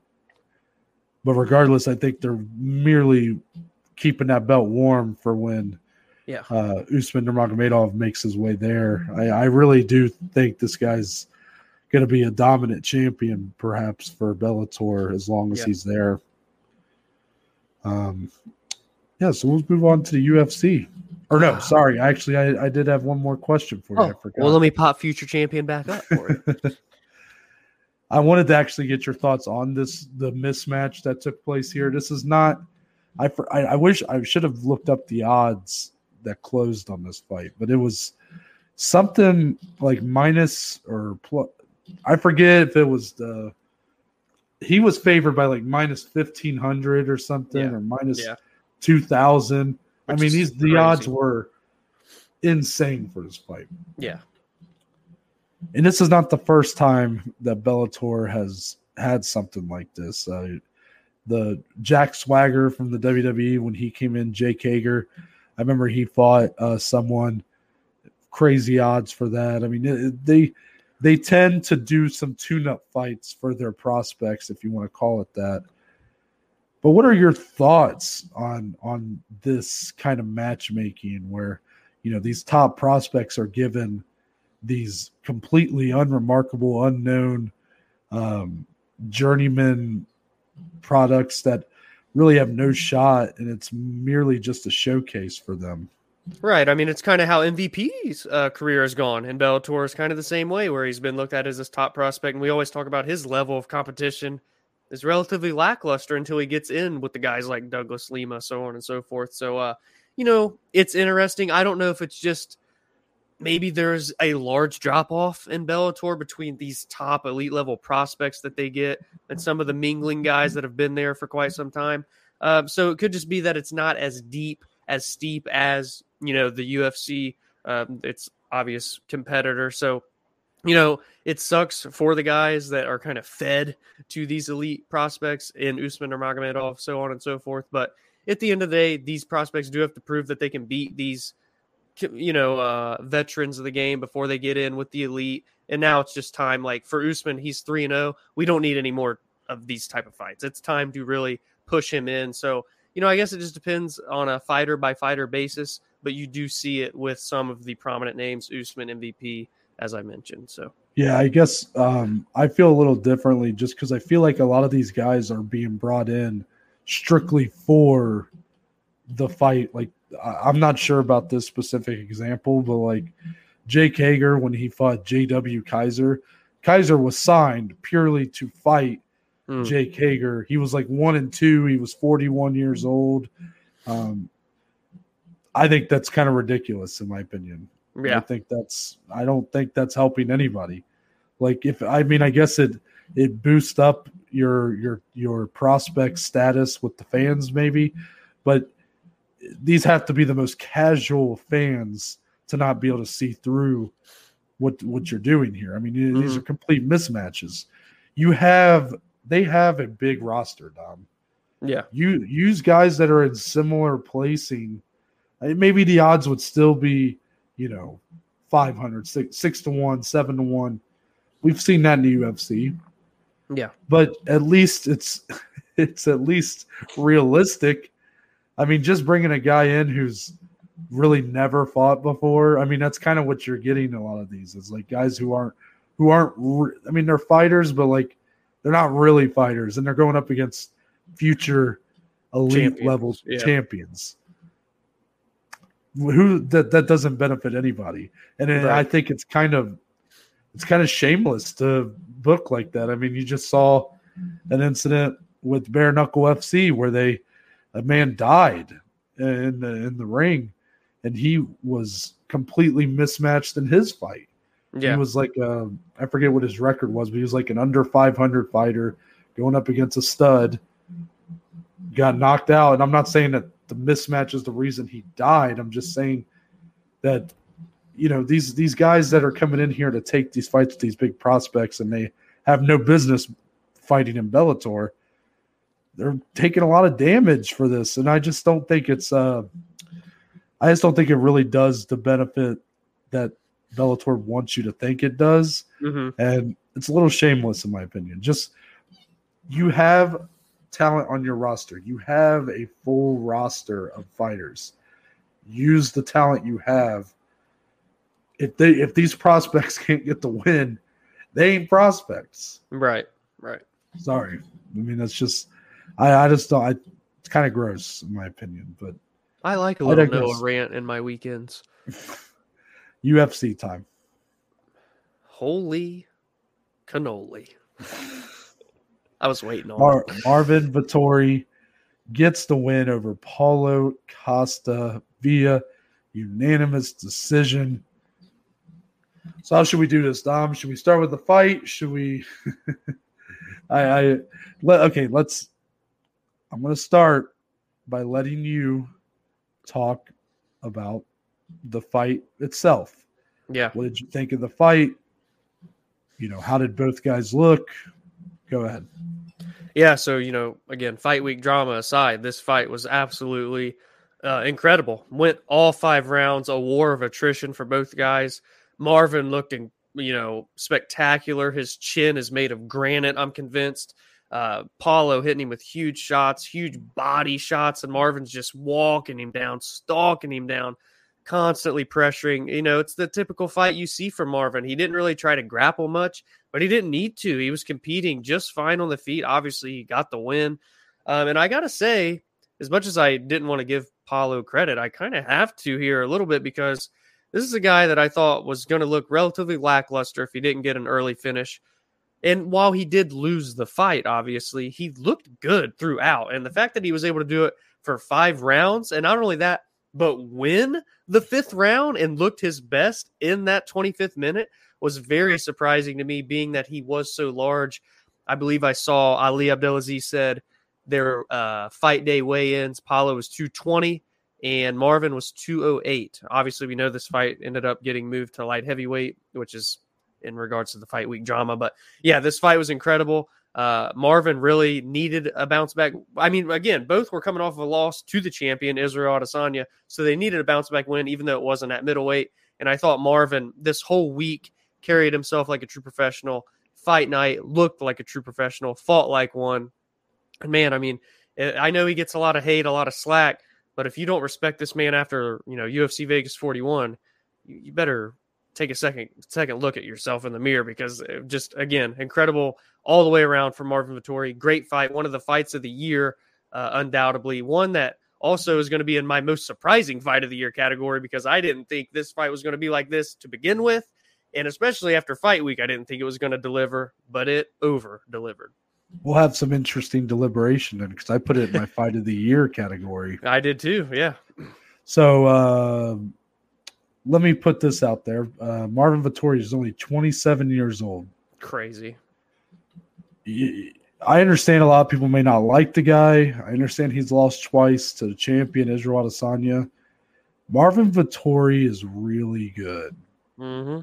But regardless, I think they're merely keeping that belt warm for when yeah. uh, Usman Nurmagomedov makes his way there. I, I really do think this guy's going to be a dominant champion, perhaps for Bellator as long as yeah. he's there. Um, yeah, so let's move on to the UFC. Or no, sorry, actually, I, I did have one more question for you. Oh, I forgot. Well, let me pop future champion back up for you. I wanted to actually get your thoughts on this the mismatch that took place here. This is not. I I, I wish I should have looked up the odds that closed on this fight, but it was something like minus or plus. I forget if it was the. He was favored by like minus fifteen hundred or something, yeah. or minus yeah. two thousand. I mean, these the odds were insane for this fight. Yeah, and this is not the first time that Bellator has had something like this. Uh, the Jack Swagger from the WWE when he came in, Jake Hager. I remember he fought uh, someone crazy odds for that. I mean, it, they they tend to do some tune-up fights for their prospects, if you want to call it that. But what are your thoughts on on this kind of matchmaking where you know these top prospects are given these completely unremarkable, unknown um, journeyman products that really have no shot, and it's merely just a showcase for them. Right. I mean, it's kind of how MVP's uh, career has gone, and Bellator is kind of the same way, where he's been looked at as this top prospect, and we always talk about his level of competition is relatively lackluster until he gets in with the guys like Douglas Lima, so on and so forth. So, uh, you know, it's interesting. I don't know if it's just maybe there's a large drop off in Bellator between these top elite level prospects that they get and some of the mingling guys that have been there for quite some time. Um, so it could just be that it's not as deep, as steep as you know the UFC. Um, it's obvious competitor. So you know it sucks for the guys that are kind of fed to these elite prospects in Usman or Magomedov, so on and so forth. But at the end of the day, these prospects do have to prove that they can beat these you know, uh, veterans of the game before they get in with the elite. And now it's just time. Like for Usman, he's three and zero. Oh. We don't need any more of these type of fights. It's time to really push him in. So you know, I guess it just depends on a fighter by fighter basis. But you do see it with some of the prominent names, Usman MVP, as I mentioned. So yeah, I guess um, I feel a little differently just because I feel like a lot of these guys are being brought in strictly for the fight. Like I'm not sure about this specific example, but like Jake Hager when he fought J.W. Kaiser, Kaiser was signed purely to fight mm. Jake Hager. He was like one and two. He was 41 years old. Um, I think that's kind of ridiculous in my opinion. Yeah. I think that's I don't think that's helping anybody. Like if I mean I guess it it boosts up your your your prospect status with the fans maybe, but these have to be the most casual fans to not be able to see through what what you're doing here. I mean mm-hmm. these are complete mismatches. You have they have a big roster, Dom. Yeah. You use guys that are in similar placing. Maybe the odds would still be, you know, 500, six, six to one, seven to one. We've seen that in the UFC. Yeah. But at least it's it's at least realistic. I mean, just bringing a guy in who's really never fought before. I mean, that's kind of what you're getting a lot of these. It's like guys who aren't who aren't. I mean, they're fighters, but like they're not really fighters, and they're going up against future elite champions. level yeah. champions. Who that that doesn't benefit anybody, and right. I think it's kind of it's kind of shameless to book like that. I mean, you just saw an incident with Bare Knuckle FC where they a man died in the in the ring, and he was completely mismatched in his fight. Yeah. He was like uh, I forget what his record was, but he was like an under 500 fighter going up against a stud got knocked out. And I'm not saying that the mismatch is the reason he died. I'm just saying that you know these these guys that are coming in here to take these fights with these big prospects and they have no business fighting in Bellator. They're taking a lot of damage for this, and I just don't think it's. uh I just don't think it really does the benefit that Bellator wants you to think it does, mm-hmm. and it's a little shameless in my opinion. Just you have talent on your roster. You have a full roster of fighters. Use the talent you have. If they if these prospects can't get the win, they ain't prospects. Right. Right. Sorry. I mean that's just I, I just don't I, it's kind of gross in my opinion, but I like a little Noah rant in my weekends. UFC time. Holy cannoli. I was waiting on Mar- Marvin Vettori gets the win over Paulo Costa via unanimous decision. So how should we do this, Dom? Should we start with the fight? Should we? I, I let okay. Let's. I'm going to start by letting you talk about the fight itself. Yeah. What did you think of the fight? You know, how did both guys look? Go ahead. Yeah, so you know, again, fight week drama aside, this fight was absolutely uh, incredible. Went all five rounds, a war of attrition for both guys. Marvin looked in, you know, spectacular. His chin is made of granite. I'm convinced. Uh, Paulo hitting him with huge shots, huge body shots, and Marvin's just walking him down, stalking him down, constantly pressuring. You know, it's the typical fight you see from Marvin. He didn't really try to grapple much but he didn't need to. He was competing just fine on the feet. Obviously, he got the win. Um, and I got to say, as much as I didn't want to give Paulo credit, I kind of have to here a little bit because this is a guy that I thought was going to look relatively lackluster if he didn't get an early finish. And while he did lose the fight, obviously, he looked good throughout. And the fact that he was able to do it for five rounds, and not only that, but win the fifth round and looked his best in that 25th minute was very surprising to me, being that he was so large. I believe I saw Ali Abdelaziz said their uh, fight day weigh-ins. Paulo was 220 and Marvin was 208. Obviously, we know this fight ended up getting moved to light heavyweight, which is in regards to the fight week drama. But yeah, this fight was incredible. Uh, Marvin really needed a bounce back. I mean, again, both were coming off of a loss to the champion Israel Adesanya, so they needed a bounce back win, even though it wasn't at middleweight. And I thought Marvin this whole week carried himself like a true professional. Fight night looked like a true professional, fought like one. And man, I mean, eh, I know he gets a lot of hate, a lot of slack, but if you don't respect this man after you know UFC Vegas 41, you better take a second second look at yourself in the mirror because eh, just again incredible all the way around for Marvin Vettori. Great fight, one of the fights of the year, uh, undoubtedly. One that also is going to be in my most surprising fight of the year category because I didn't think this fight was going to be like this to begin with. And especially after fight week, I didn't think it was going to deliver, but it over delivered. We'll have some interesting deliberation then because I put it in my fight of the year category. I did too. Yeah. So uh, let me put this out there: uh, Marvin Vettori is only 27 years old. Crazy. I understand a lot of people may not like the guy. I understand he's lost twice to the champion Israel Adesanya. Marvin Vettori is really good. Mm-hmm.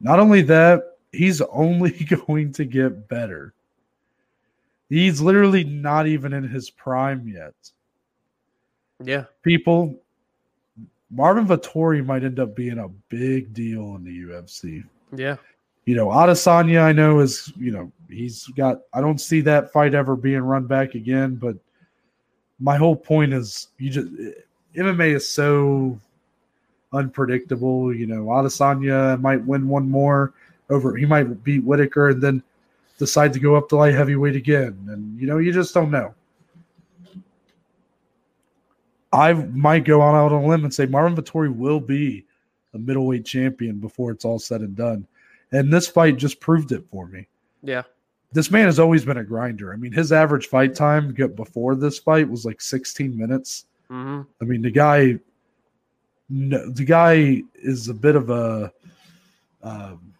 Not only that, he's only going to get better. He's literally not even in his prime yet. Yeah. People, Marvin Vettori might end up being a big deal in the UFC. Yeah. You know, Adesanya, I know is, you know, he's got, I don't see that fight ever being run back again, but my whole point is you just, MMA is so unpredictable. You know, Adesanya might win one more over, he might beat Whitaker and then decide to go up to light heavyweight again. And, you know, you just don't know. I might go on out on a limb and say Marvin Vettori will be a middleweight champion before it's all said and done. And this fight just proved it for me. Yeah. This man has always been a grinder. I mean, his average fight time before this fight was like 16 minutes. Mm-hmm. I mean, the guy, the guy is a bit of a, um,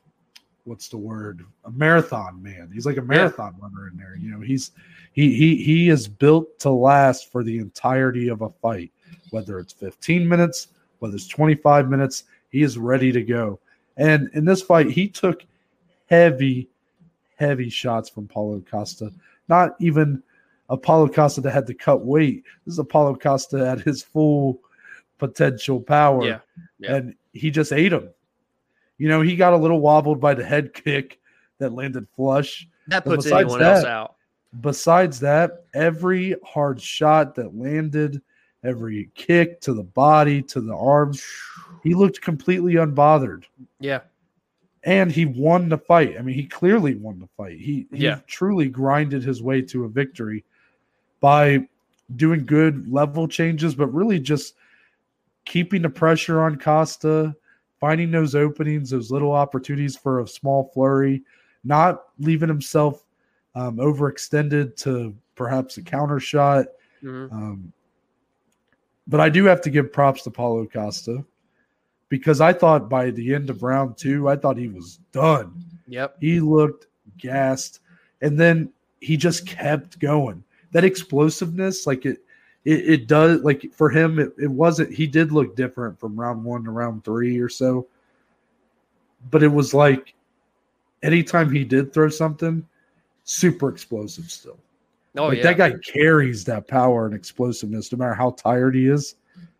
what's the word? A marathon man. He's like a marathon yeah. runner in there. You know, he's he he he is built to last for the entirety of a fight, whether it's 15 minutes, whether it's 25 minutes. He is ready to go. And in this fight, he took heavy, heavy shots from Paulo Costa. Not even a Paulo Costa that had to cut weight. This is a Paulo Costa at his full potential power. Yeah. yeah. And he just ate him. You know, he got a little wobbled by the head kick that landed flush. That puts anyone that, else out. Besides that, every hard shot that landed, every kick to the body, to the arms, he looked completely unbothered. Yeah. And he won the fight. I mean, he clearly won the fight. He, he yeah. truly grinded his way to a victory by doing good level changes, but really just keeping the pressure on Costa, finding those openings, those little opportunities for a small flurry, not leaving himself um, overextended to perhaps a counter shot. Mm-hmm. Um, but I do have to give props to Paulo Costa because I thought by the end of round two, I thought he was done. Yep. He looked gassed. And then he just kept going. That explosiveness, like it, it, it does, like for him, it, it wasn't, he did look different from round one to round three or so. But it was like anytime he did throw something, super explosive still. Oh, like yeah. that guy carries that power and explosiveness no matter how tired he is.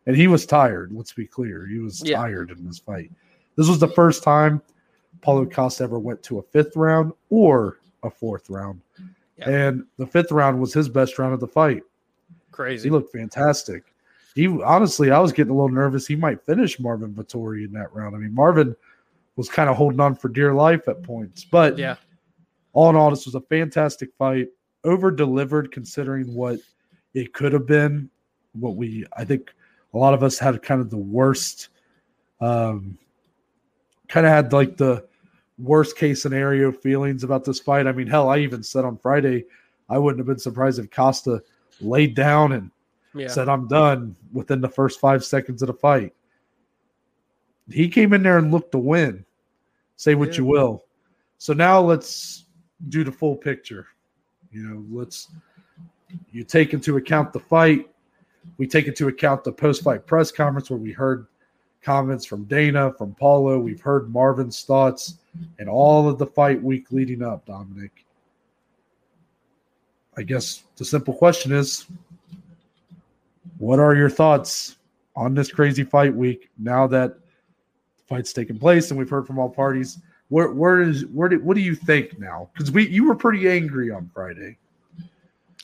And he was tired, let's be clear. He was Yeah. tired in this fight. This was the first time Paulo Costa ever went to a fifth round or a fourth round. Yeah. And the fifth round was his best round of the fight. Crazy. He looked fantastic. He honestly, I was getting a little nervous. He might finish Marvin Vettori in that round. I mean, Marvin was kind of holding on for dear life at points, but yeah. all in all, this was a fantastic fight. Over delivered considering what it could have been. What we, I think, a lot of us had kind of the worst, um, kind of had like the worst case scenario feelings about this fight. I mean, hell, I even said on Friday, I wouldn't have been surprised if Costa laid down and Yeah. said, I'm done within the first five seconds of the fight. He came in there and looked to win. Say what Yeah. you will. So now let's do the full picture. You know, let's you take into account the fight. We take into account the post fight press conference where we heard comments from Dana, from Paulo. We've heard Marvin's thoughts and all of the fight week leading up, Dominic. I guess the simple question is what are your thoughts on this crazy fight week now that the fight's taken place and we've heard from all parties? Where where is where do, what do you think now? Because we you were pretty angry on Friday.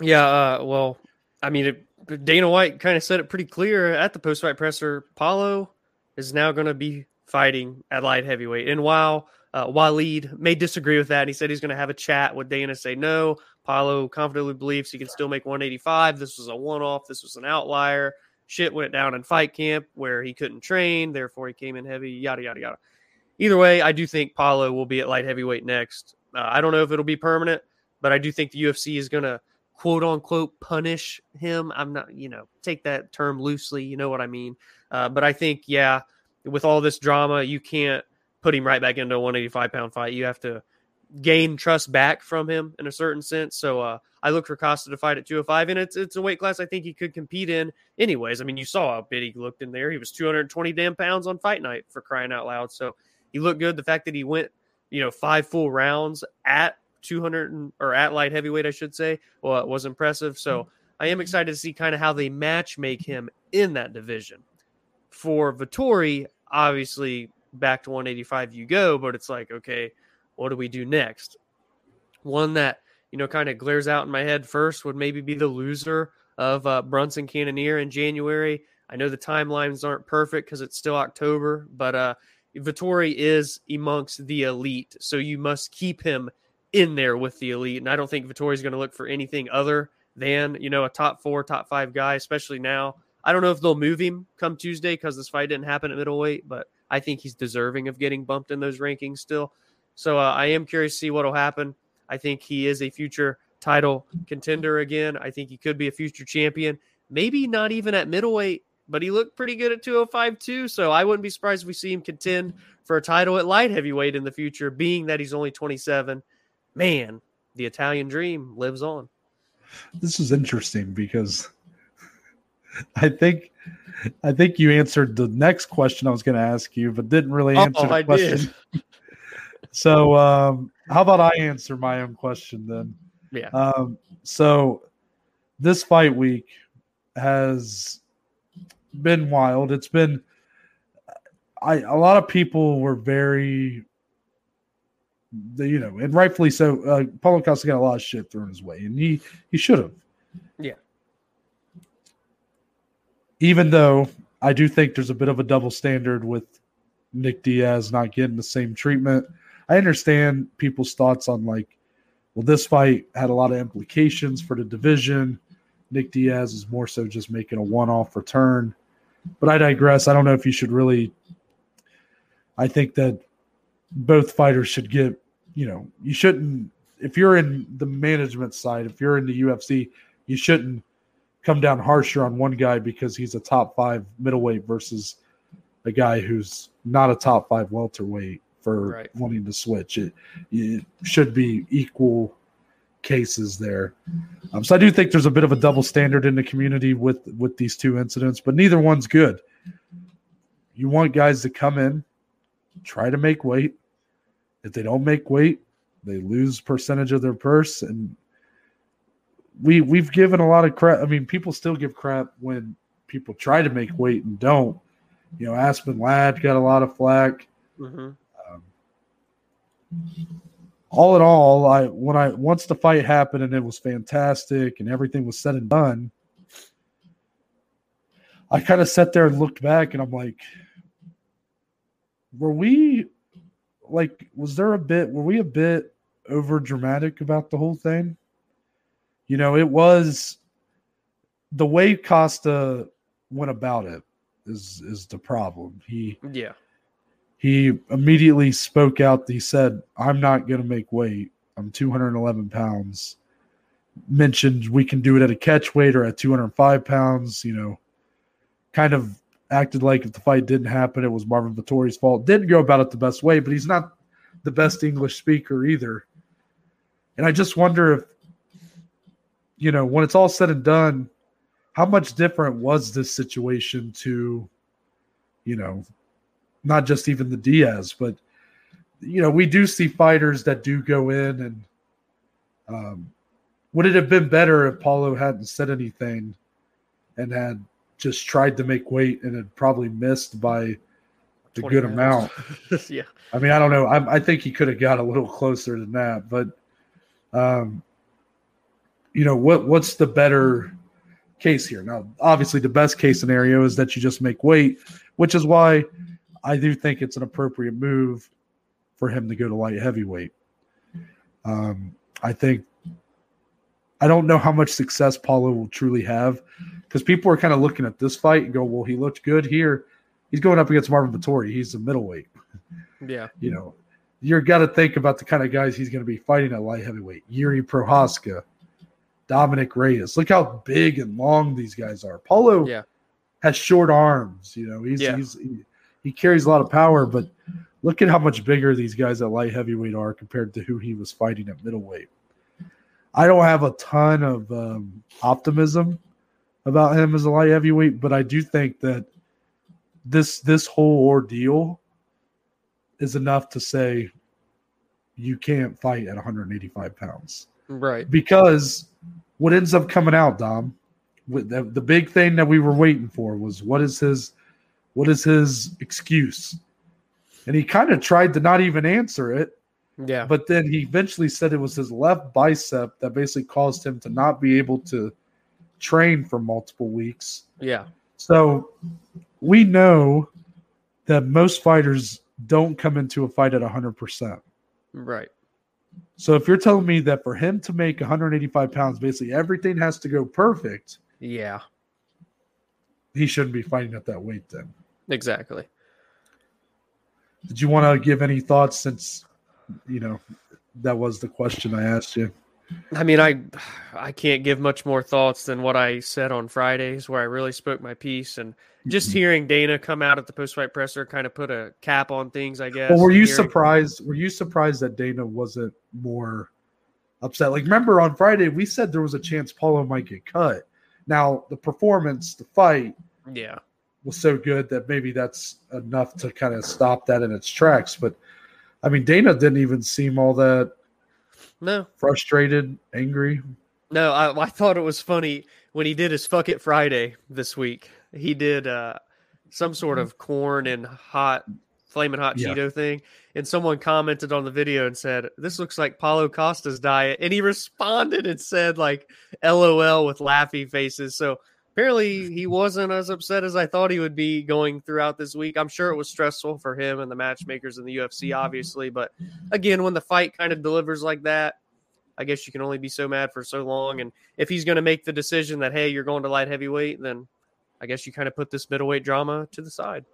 Yeah, uh, well, I mean, it, Dana White kind of said it pretty clear at the post fight presser. Paulo is now going to be fighting at light heavyweight. And while uh, Wallid may disagree with that, and he said he's going to have a chat with Dana, say no. Paulo confidently believes he can still make 185. This was a one off, this was an outlier. Shit went down in fight camp where he couldn't train, therefore he came in heavy, yada, yada, yada. Either way, I do think Paulo will be at light heavyweight next. Uh, I don't know if it'll be permanent, but I do think the UFC is going to quote unquote punish him. I'm not, you know, take that term loosely. You know what I mean? Uh, but I think, yeah, with all this drama, you can't put him right back into a 185 pound fight. You have to gain trust back from him in a certain sense. So uh, I look for Costa to fight at 205, and it's it's a weight class I think he could compete in. Anyways, I mean, you saw how big he looked in there. He was 220 damn pounds on fight night for crying out loud. So he looked good. The fact that he went, you know, five full rounds at 200 or at light heavyweight, I should say, well, it was impressive. So I am excited to see kind of how they match make him in that division. For Vettori, obviously back to 185 you go, but it's like, okay, what do we do next? One that, you know, kind of glares out in my head first would maybe be the loser of uh, Brunson Cannonier in January. I know the timelines aren't perfect because it's still October, but uh, Vettori is amongst the elite. So you must keep him in there with the elite. And I don't think Vettori is going to look for anything other than, you know, a top four, top five guy, especially now. I don't know if they'll move him come Tuesday because this fight didn't happen at middleweight, but I think he's deserving of getting bumped in those rankings still. So uh, I am curious to see what will happen. I think he is a future title contender again. I think he could be a future champion. Maybe not even at middleweight, but he looked pretty good at 205 too. So I wouldn't be surprised if we see him contend for a title at light heavyweight in the future, being that he's only 27. Man, the Italian dream lives on. This is interesting because I think I think you answered the next question I was going to ask you, but didn't really answer oh, the I question. so, um, how about I answer my own question then? Yeah. Um, so, this fight week has been wild. It's been, I a lot of people were very, you know, and rightfully so. Uh, Paulo Costa got a lot of shit thrown his way, and he he should have. Yeah even though I do think there's a bit of a double standard with Nick Diaz not getting the same treatment. I understand people's thoughts on like, well, this fight had a lot of implications for the division. Nick Diaz is more so just making a one-off return. But I digress. I don't know if you should really. I think that both fighters should get. You know, you shouldn't. If you're in the management side, if you're in the UFC, you shouldn't come down harsher on one guy because he's a top five middleweight versus a guy who's not a top five welterweight for right. wanting to switch. It, it should be equal cases there. Um, so I do think there's a bit of a double standard in the community with with these two incidents, but neither one's good. You want guys to come in, try to make weight. If they don't make weight, they lose percentage of their purse, and we we've given a lot of crap. I mean, people still give crap when people try to make weight and don't. You know, Aspen Ladd got a lot of flack. Mm-hmm. Um, all in all, I when I once the fight happened and it was fantastic and everything was said and done, I kind of sat there and looked back and I'm like, were we like was there a bit were we a bit over dramatic about the whole thing? You know, it was the way Costa went about it is is the problem. He yeah. He immediately spoke out. He said, "I'm not going to make weight. I'm 211 pounds." Mentioned we can do it at a catch weight or at 205 pounds. You know, kind of acted like if the fight didn't happen, it was Marvin Vettori's fault. Didn't go about it the best way, but he's not the best English speaker either. And I just wonder if you know, when it's all said and done, how much different was this situation to, you know, not just even the Diaz, but you know, we do see fighters that do go in and um, would it have been better if Paulo hadn't said anything and had just tried to make weight and had probably missed by the good amount? yeah. I mean, I don't know. I, I think he could have got a little closer than that, but um, you know what what's the better case here? Now obviously the best case scenario is that you just make weight which is why i do think it's an appropriate move for him to go to light heavyweight. Um, i think i don't know how much success paulo will truly have because people are kind of looking at this fight and go well he looked good here. He's going up against marvin vettori he's a middleweight. Yeah. You know you're got to think about the kind of guys he's going to be fighting at light heavyweight. Jiri Prochazka Dominic Reyes. Look how big and long these guys are. Paulo Yeah. has short arms. You know, he's, Yeah. he's he, he carries a lot of power, but look at how much bigger these guys at light heavyweight are compared to who he was fighting at middleweight. I don't have a ton of um, optimism about him as a light heavyweight, but I do think that this this whole ordeal is enough to say you can't fight at 185 pounds Right. because what ends up coming out, Dom, with the, the big thing that we were waiting for was what is his what is his excuse? And he kind of tried to not even answer it, Yeah. but then he eventually said it was his left bicep that basically caused him to not be able to train for multiple weeks. Yeah. So we know that most fighters don't come into a fight at 100%. Right. So if you're telling me that for him to make 185 pounds, basically everything has to go perfect, Yeah. he shouldn't be fighting at that weight then. Exactly. Did you want to give any thoughts since, you know, that was the question I asked you? I mean, I I can't give much more thoughts than what I said on Fridays, where I really spoke my piece, and just hearing Dana come out at the post fight presser kind of put a cap on things. I guess. Well, were you Hearing- surprised? Were you surprised that Dana wasn't more upset? Like, remember on Friday we said there was a chance Paulo might get cut. Now the performance, the fight Yeah. was so good that maybe that's enough to kind of stop that in its tracks. But I mean, Dana didn't even seem all that No. frustrated, angry. No. I I thought it was funny when he did his fuck it Friday this week. He did uh some sort of corn and hot flaming hot Yeah. Cheeto thing. And someone commented on the video and said, This looks like Paulo Costa's diet. And he responded and said, like, LOL with laughy faces. So apparently he wasn't as upset as I thought he would be going throughout this week. I'm sure it was stressful for him and the matchmakers in the UFC, obviously. But again, when the fight kind of delivers like that, I guess you can only be so mad for so long. And if he's going to make the decision that, hey, you're going to light heavyweight, then I guess you kind of put this middleweight drama to the side.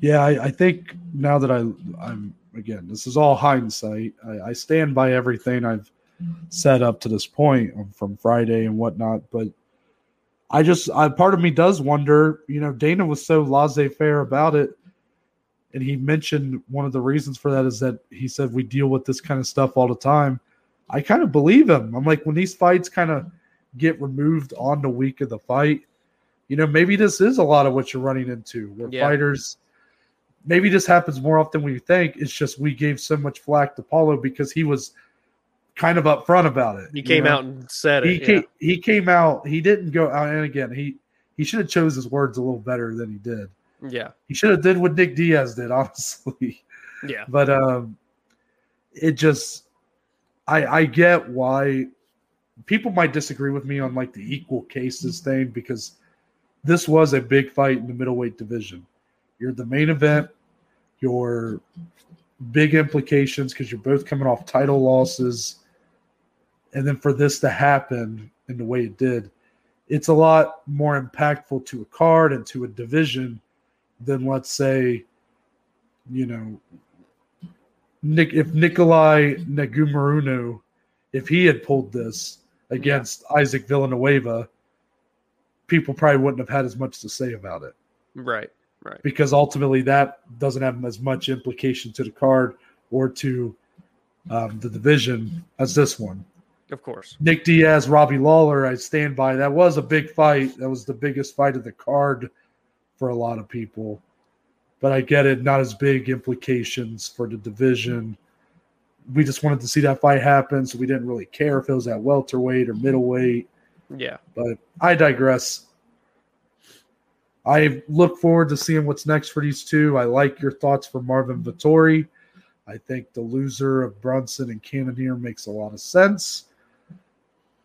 Yeah, I, I think now that I, I'm again, this is all hindsight. I, I stand by everything I've said up to this point um, from Friday and whatnot. But I just, I, part of me does wonder. You know, Dana was so laissez-faire about it, and he mentioned one of the reasons for that is that he said we deal with this kind of stuff all the time. I kind of believe him. I'm like when these fights kind of get removed on the week of the fight. You know, maybe this is a lot of what you're running into, where Yeah. fighters maybe this happens more often than we think. It's just we gave so much flack to Paulo because he was kind of upfront about it. He came know? out and said He it. came, he came out. He didn't go out. And again, he he should have chose his words a little better than he did. yeah. He should have did what Nick Diaz did, honestly. Yeah. Yeah. But um, it just I I get why people might disagree with me on like the equal cases thing because this was a big fight in the middleweight division. You're the main event. Your big implications because you're both coming off title losses, and then for this to happen in the way it did, it's a lot more impactful to a card and to a division than let's say, you know, Nick if Nikolai Nagumaruno, if he had pulled this against Isaac Villanueva, people probably wouldn't have had as much to say about it Right. Right. because ultimately that doesn't have as much implication to the card or to um, the division as this one. Of course. Nick Diaz, Robbie Lawler, I stand by. That was a big fight. That was the biggest fight of the card for a lot of people. But I get it, not as big implications for the division. We just wanted to see that fight happen, so we didn't really care if it was at welterweight or middleweight. Yeah. But I digress. I look forward to seeing what's next for these two. I like your thoughts for Marvin Vettori. I think the loser of Brunson and Cannonier makes a lot of sense.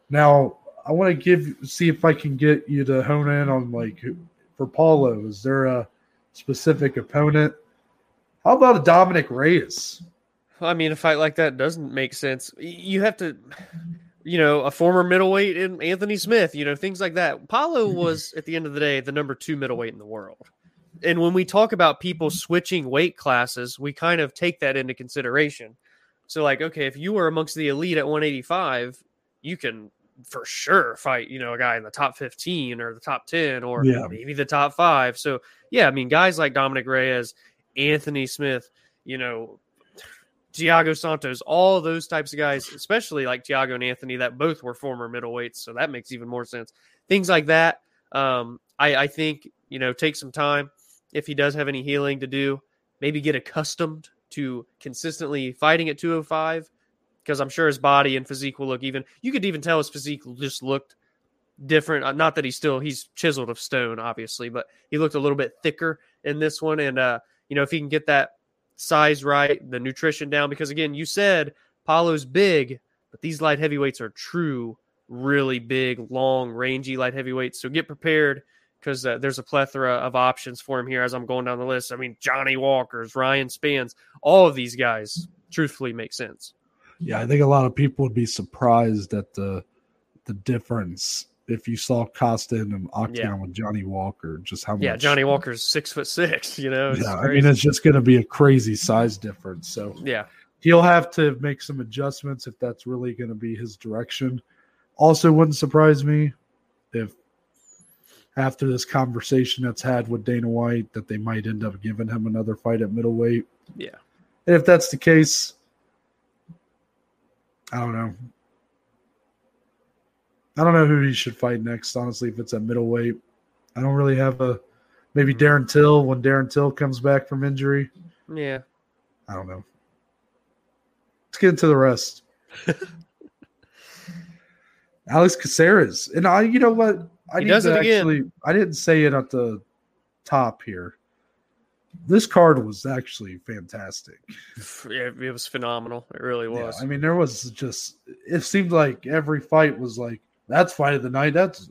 Now, I want to give see if I can get you to hone in on like for Paulo. Is there a specific opponent? How about a Dominic Reyes? I mean, a fight like that doesn't make sense. You have to, you know, a former middleweight in Anthony Smith, you know, things like that. Paulo mm-hmm. was, at the end of the day, the number two middleweight in the world. And when we talk about people switching weight classes, we kind of take that into consideration. So, like, okay, if you were amongst the elite at 185, you can for sure fight, you know, a guy in the top 15 or the top 10 or Yeah. maybe the top five. So, yeah, I mean, guys like Dominic Reyes, Anthony Smith, you know, Thiago Santos, all those types of guys, especially like Thiago and Anthony, that both were former middleweights. So that makes even more sense. Things like that. Um, I, I think, you know, take some time if he does have any healing to do, maybe get accustomed to consistently fighting at 205 because I'm sure his body and physique will look even. You could even tell his physique just looked different. Uh, Not that he's still he's chiseled of stone, obviously, but he looked a little bit thicker in this one. And uh, you know, if he can get that size right, the nutrition down, because again, you said Paulo's big, but these light heavyweights are true, really big, long, rangy light heavyweights. So get prepared because uh, there's a plethora of options for him here as I'm going down the list. I mean, Johnny Walker's, Ryan Spanns, all of these guys truthfully make sense. Yeah, I think a lot of people would be surprised at the the difference if you saw Costa in an octagon Yeah. with Johnny Walker. Just how much? Yeah, Johnny Walker's six foot six. You know, Yeah, I mean it's just going to be a crazy size difference. So yeah, he'll have to make some adjustments if that's really going to be his direction. Also, wouldn't surprise me if after this conversation that's had with Dana White that they might end up giving him another fight at middleweight. yeah. And if that's the case, I don't know. I don't know who he should fight next, honestly, if it's at middleweight. I don't really have a maybe mm-hmm. Darren Till when Darren Till comes back from injury. Yeah. I don't know. Let's get into the rest. Alex Caceres. And I you know what? I He does it again. actually I didn't say it at the top here. This card was actually fantastic. It, it was phenomenal. It really Yeah, was. I mean, there was just it seemed like every fight was like that's fight of the night. That's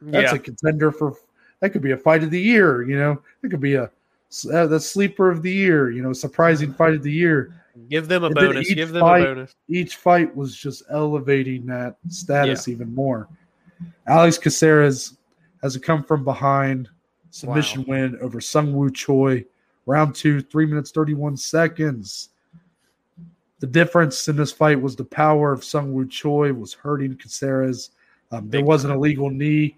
that's yeah. a contender for that could be a fight of the year. You know, it could be a uh, the sleeper of the year. You know, surprising fight of the year. Give them a And bonus. Give them fight- a bonus. Each fight was just elevating that status even more. Alex Caceres has a come from behind submission win over Sung Woo Choi. Round two, three minutes, 31 seconds. The difference in this fight was the power of Sung Woo Choi was hurting Caceres. Um, there was an illegal knee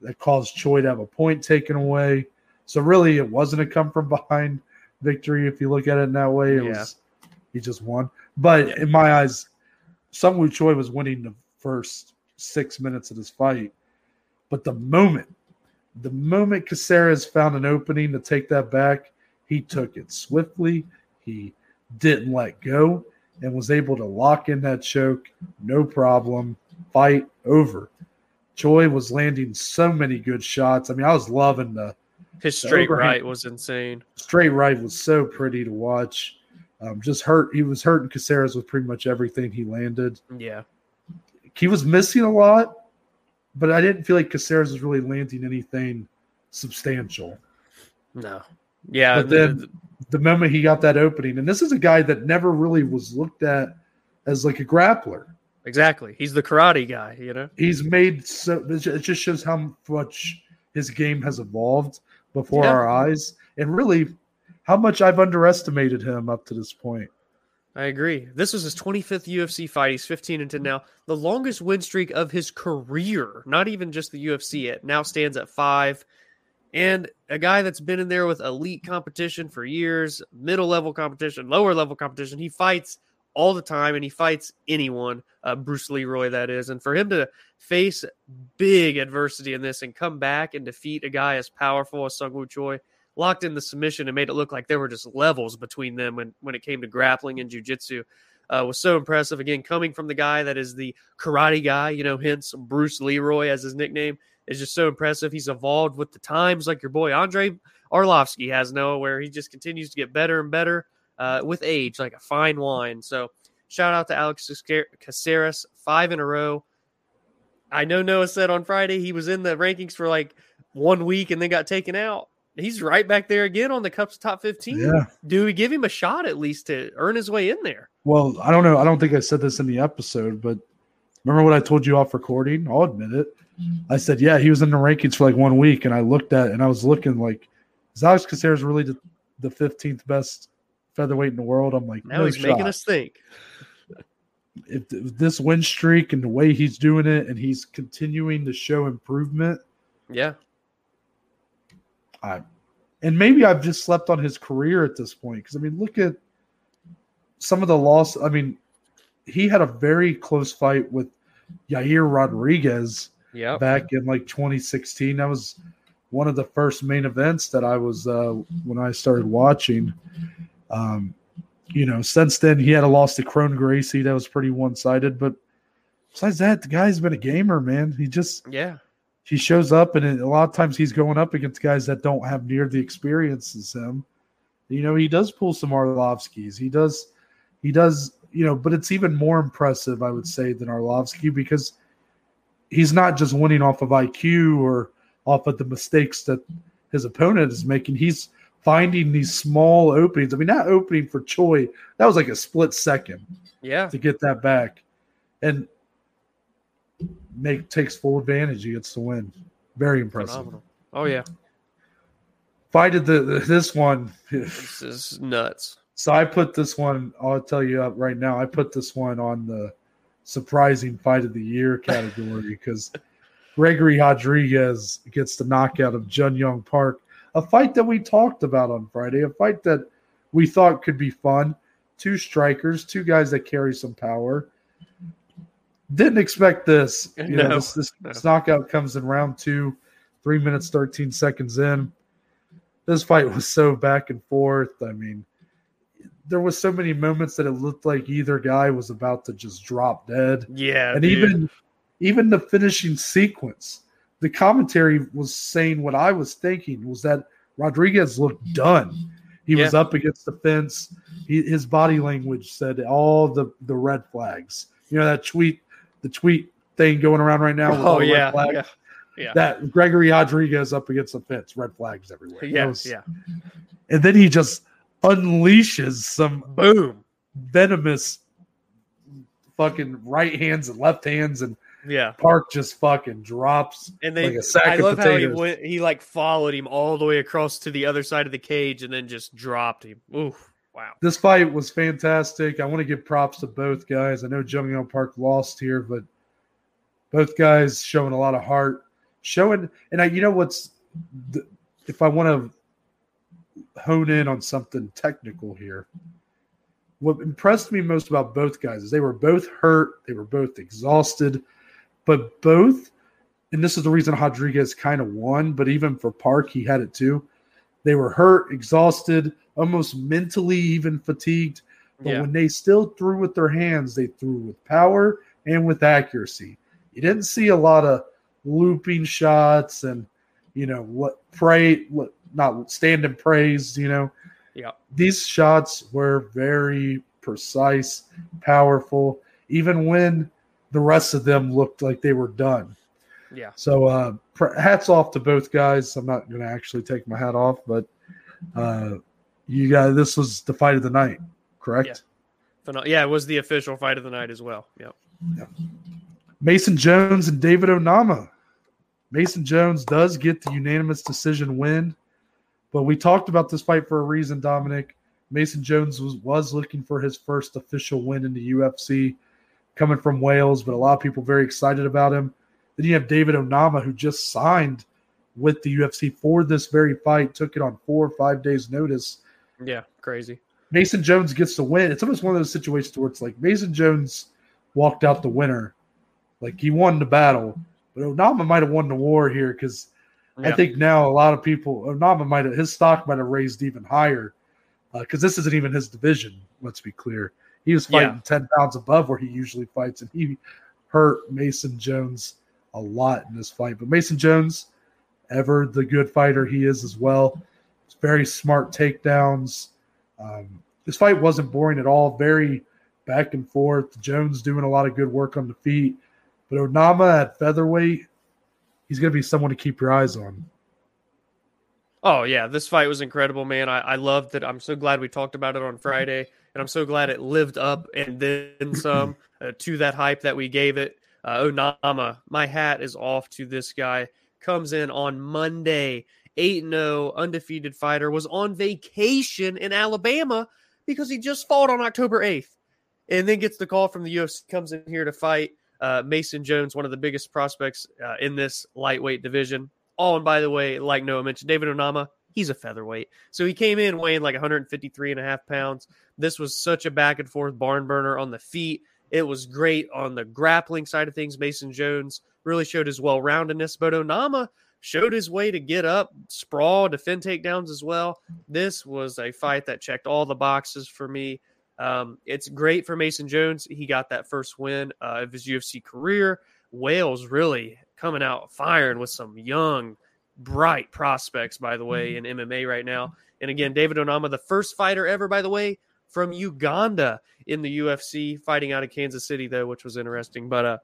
that caused Choi to have a point taken away. So really, it wasn't a come from behind victory if you look at it in that way. It Yeah. was he just won. But in my eyes, Sung Woo Choi was winning the first six minutes of this fight. But the moment, the moment Caceres found an opening to take that back, he took it swiftly. He didn't let go and was able to lock in that choke, no problem. Fight over. Choi was landing so many good shots. I mean, I was loving the His straight overhand- right was insane. straight right was so pretty to watch. Um, just hurt. He was hurting Caceres with pretty much everything he landed. Yeah. He was missing a lot, but I didn't feel like Caceres was really landing anything substantial. No. Yeah. But then the moment he got that opening, and this is a guy that never really was looked at as like a grappler. Exactly. He's the karate guy, you know? He's made so it just shows how much his game has evolved before Yeah. our eyes, and really how much I've underestimated him up to this point. I agree. This was his 25th UFC fight. He's 15 and 10 now. The longest win streak of his career, not even just the UFC. It now stands at five. And a guy that's been in there with elite competition for years, middle level competition, lower level competition. He fights all the time and he fights anyone, uh, Bruce Leroy, that is. And for him to face big adversity in this and come back and defeat a guy as powerful as Sung Woo Choi, locked in the submission and made it look like there were just levels between them when, when it came to grappling and jujitsu. Uh, was so impressive. Again, coming from the guy that is the karate guy, you know, hence Bruce Leroy as his nickname, is just so impressive. He's evolved with the times, like your boy Andrei Arlovsky has, Noah, where he just continues to get better and better uh, with age, like a fine wine. So, shout out to Alex Caceres, five in a row. I know Noah said on Friday he was in the rankings for like one week and then got taken out. He's right back there again on the Cup's top 15. Yeah. Do we give him a shot at least to earn his way in there? Well, I don't know. I don't think I said this in the episode, but remember what I told you off recording? I'll admit it. I said, yeah, he was in the rankings for like one week, and I looked at and I was looking like, is Alex Caceres really the, the 15th best featherweight in the world? I'm like, Now no he's making us think. if this win streak and the way he's doing it, and he's continuing to show improvement, yeah, I and maybe I've just slept on his career at this point because I mean, look at some of the loss. I mean, he had a very close fight with Yair Rodriguez yeah, back in like 2016. That was one of the first main events that I was uh, when I started watching. Um, you know, since then he had a loss to Kron Gracie that was pretty one sided. But besides that, the guy's been a gamer, man. He just yeah, he shows up, and a lot of times he's going up against guys that don't have near the experience as him. You know, he does pull some Arlovskis. He does, he does. You know, but it's even more impressive, I would say, than Arlovsky because he's not just winning off of IQ or off of the mistakes that his opponent is making. He's finding these small openings. I mean, that opening for Choi, that was like a split second yeah, to get that back. And make takes full advantage. He gets the win. Very impressive. phenomenal. Oh yeah, Fight of the this one. this is nuts. So I put this one. I'll tell you up right now. I put this one on the surprising fight of the year category because Gregory Rodrigues gets the knockout of Jun Yong Park, a fight that we talked about on Friday, a fight that we thought could be fun. Two strikers, two guys that carry some power. Didn't expect this. You know, No, this, this, no. this knockout comes in round two, three minutes, 13 seconds in. This fight was so back and forth. I mean, there was so many moments that it looked like either guy was about to just drop dead Yeah, and dude. even even the finishing sequence the commentary was saying what i was thinking was that rodrigues looked done. He was up against the fence. He, his body language said all the the red flags. You know that tweet the tweet thing going around right now oh red yeah, yeah, yeah, that gregory rodrigues up against the fence red flags everywhere. Yeah, was- yeah. and then he just unleashes some Boom. venomous fucking right hands and left hands and Yeah, Park just fucking drops and then like I love how he went. He like followed him all the way across to the other side of the cage, and then just dropped him. Oof! Wow. This fight was fantastic. I want to give props to both guys. I know Jun Park lost here, but both guys showing a lot of heart, showing. And I, you know what's, the, if I want to hone in on something technical here, what impressed me most about both guys is they were both hurt, they were both exhausted, but both, and this is the reason Rodrigues kind of won, but even for Park, he had it too. They were hurt, exhausted, almost mentally even fatigued. But Yeah. when they still threw with their hands, they threw with power and with accuracy. You didn't see a lot of looping shots and you know what pray what not stand and praise, you know. Yeah. These shots were very precise, powerful, even when the rest of them looked like they were done. Yeah. So uh, hats off to both guys. I'm not going to actually take my hat off, but uh, you guys, this was the fight of the night, correct? Phenom- yeah, it was the official fight of the night as well. Yep. Yeah. Mason Jones and David Onama. Mason Jones does get the unanimous decision win, but we talked about this fight for a reason, Dominic. Mason Jones was, was looking for his first official win in the UFC, coming from Wales, but a lot of people very excited about him. Then you have David Onama, who just signed with the UFC for this very fight, took it on four or five days' notice. Yeah. Crazy. Mason Jones gets the win. It's almost one of those situations where it's like Mason Jones walked out the winner, like he won the battle, but Onama might have won the war here because I think now a lot of people Onama might have his stock might have raised even higher uh, because this isn't even his division. Let's be clear, he was fighting Yeah. ten pounds above where he usually fights, and he hurt Mason Jones a lot in this fight. But Mason Jones, ever the good fighter he is as well, it's very smart takedowns. Um, this fight wasn't boring at all. Very back and forth. Jones doing a lot of good work on the feet, but Onama at featherweight, he's going to be someone to keep your eyes on. Oh yeah, this fight was incredible, man. I, I loved it. I'm so glad we talked about it on Friday, and I'm so glad it lived up and then some uh, to that hype that we gave it. Uh, Onama, my hat is off to this guy. Comes in on Monday, 8 0, undefeated fighter, was on vacation in Alabama because he just fought on October 8th. and then gets the call from the UFC, comes in here to fight uh, Mason Jones, one of the biggest prospects uh, in this lightweight division. Oh, and by the way, like Noah mentioned, David Onama, he's a featherweight. So he came in weighing like 153 and a half pounds. This was such a back and forth barn burner on the feet. It was great on the grappling side of things. Mason Jones really showed his well roundedness, but Onama showed his way to get up, sprawl, defend takedowns as well. This was a fight that checked all the boxes for me. Um, it's great for Mason Jones. He got that first win uh, of his UFC career. Wales really coming out firing with some young, bright prospects, by the way, in MMA right now. And again, David Onama, the first fighter ever, by the way, from Uganda in the UFC, fighting out of Kansas City, though, which was interesting. But uh,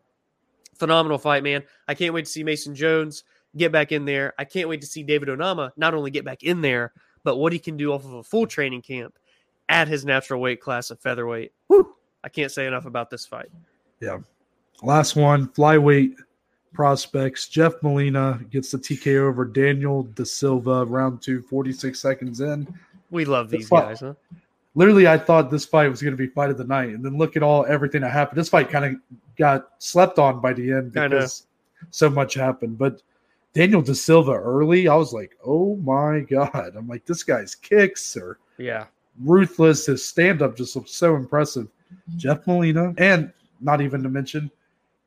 phenomenal fight, man. I can't wait to see Mason Jones get back in there. I can't wait to see David Onama not only get back in there, but what he can do off of a full training camp at his natural weight class of featherweight. Whew, I can't say enough about this fight. Yeah. Last one, flyweight prospects. Jeff Molina gets the TK over Daniel Da Silva, round two, 46 seconds in. We love these guys, huh? Literally, I thought this fight was going to be fight of the night, and then look at all everything that happened. This fight kind of got slept on by the end because so much happened. But Daniel Da Silva early, I was like, oh my god! I'm like, this guy's kicks are yeah ruthless. His stand up just looks so impressive. Jeff Molina, and not even to mention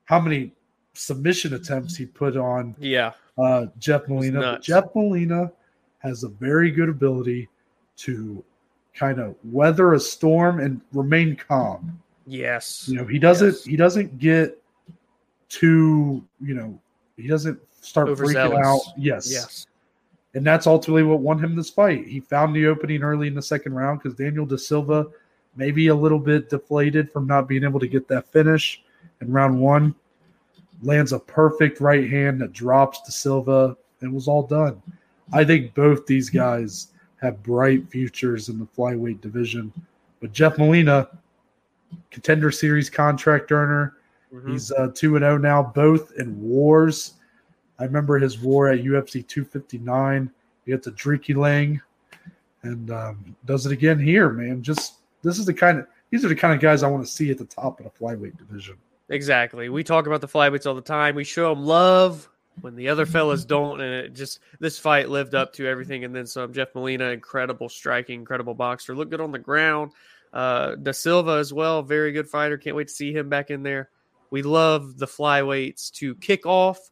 how many submission attempts he put on yeah uh, Jeff Molina. Jeff Molina has a very good ability to kind of weather a storm and remain calm. Yes. You know, he doesn't yes. he doesn't get too, you know, he doesn't start freaking out. Yes. Yes. And that's ultimately what won him this fight. He found the opening early in the second round because Daniel Da Silva maybe a little bit deflated from not being able to get that finish in round one. Lands a perfect right hand that drops Da Silva and was all done. I think both these guys have bright futures in the flyweight division. But Jeff Molina, contender series contract earner, mm-hmm. he's uh, 2 and 0 now, both in wars. I remember his war at UFC 259. He gets Aoriqileng and um, does it again here, man. Just this is the kind of these are the kind of guys I want to see at the top of the flyweight division. Exactly. We talk about the flyweights all the time. We show them love when the other fellas don't, and it just this fight lived up to everything and then some. Jeff Molina, incredible striking, incredible boxer, look good on the ground. Uh, Da Silva as well, very good fighter. Can't wait to see him back in there. We love the flyweights to kick off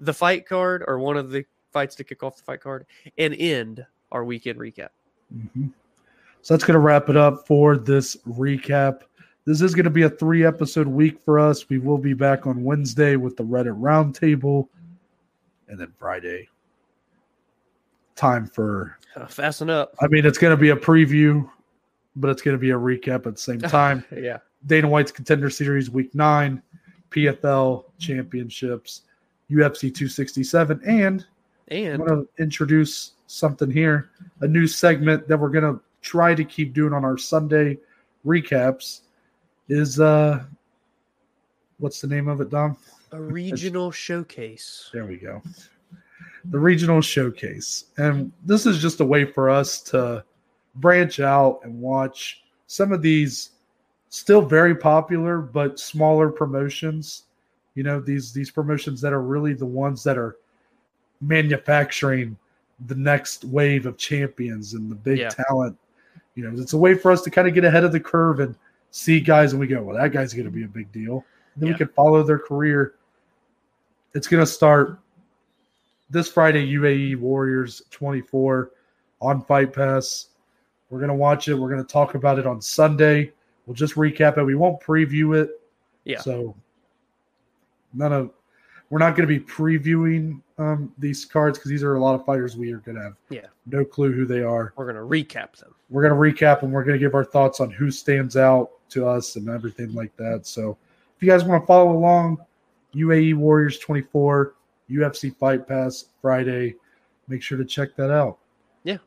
the fight card or one of the fights to kick off the fight card and end our weekend recap. Mm-hmm. So that's going to wrap it up for this recap. This is going to be a three episode week for us. We will be back on Wednesday with the Reddit Roundtable and then Friday. Time for uh, fasten up. I mean, it's going to be a preview, but it's going to be a recap at the same time. yeah. Dana White's Contender Series Week Nine, PFL Championships, UFC 267, and and I'm going to introduce something here, a new segment that we're going to try to keep doing on our Sunday recaps. Is uh, what's the name of it, Dom? A regional showcase. There we go. The regional showcase. And this is just a way for us to branch out and watch some of these still very popular but smaller promotions. You know, these these promotions that are really the ones that are manufacturing the next wave of champions and the big Yeah. talent. You know, it's a way for us to kind of get ahead of the curve and see guys and we go, well, that guy's going to be a big deal. And then Yeah. we can follow their career. It's going to start this Friday, UAE Warriors 24 on Fight Pass. We're going to watch it. We're going to talk about it on Sunday. We'll just recap it. We won't preview it. Yeah. So none of we're not going to be previewing um, these cards because these are a lot of fighters we are going to have Yeah. no clue who they are. We're gonna recap them. We're going to recap and we're going to give our thoughts on who stands out to us and everything like that. So if you guys want to follow along, UAE Warriors 24, UFC Fight Pass Friday, make sure to check that out. Yeah.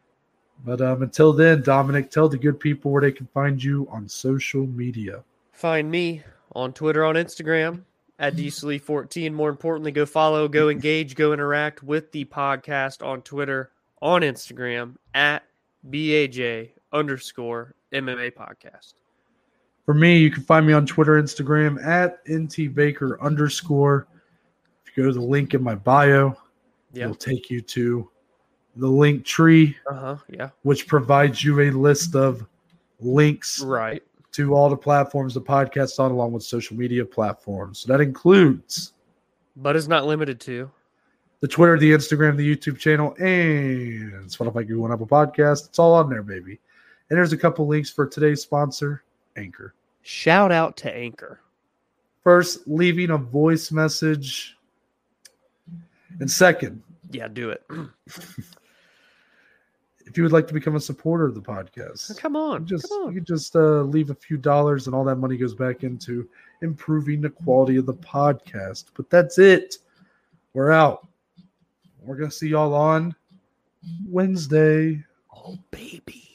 But um, until then, Dominic, tell the good people where they can find you on social media. Find me on Twitter, on Instagram at DCLE14. More importantly, go follow, go engage, go interact with the podcast on Twitter, on Instagram at BAJ underscore MMA podcast. For me, you can find me on Twitter, Instagram at ntbaker underscore. If you go to the link in my bio, Yeah. it'll take you to the link tree, Uh huh. Yeah. which provides you a list of links Right. to all the platforms the podcast on, along with social media platforms. So that includes But is not limited to. the Twitter, the Instagram, the YouTube channel, and Spotify, Google, and Apple Podcast. It's all on there, baby. And there's a couple links for today's sponsor, Anchor. Shout out to Anchor. First, leaving a voice message. And second, Yeah, do it. if you would like to become a supporter of the podcast, Come on. you just come you on. can just uh, leave a few dollars, and all that money goes back into improving the quality of the podcast. But that's it. We're out. We're gonna see y'all on Wednesday. Oh, baby.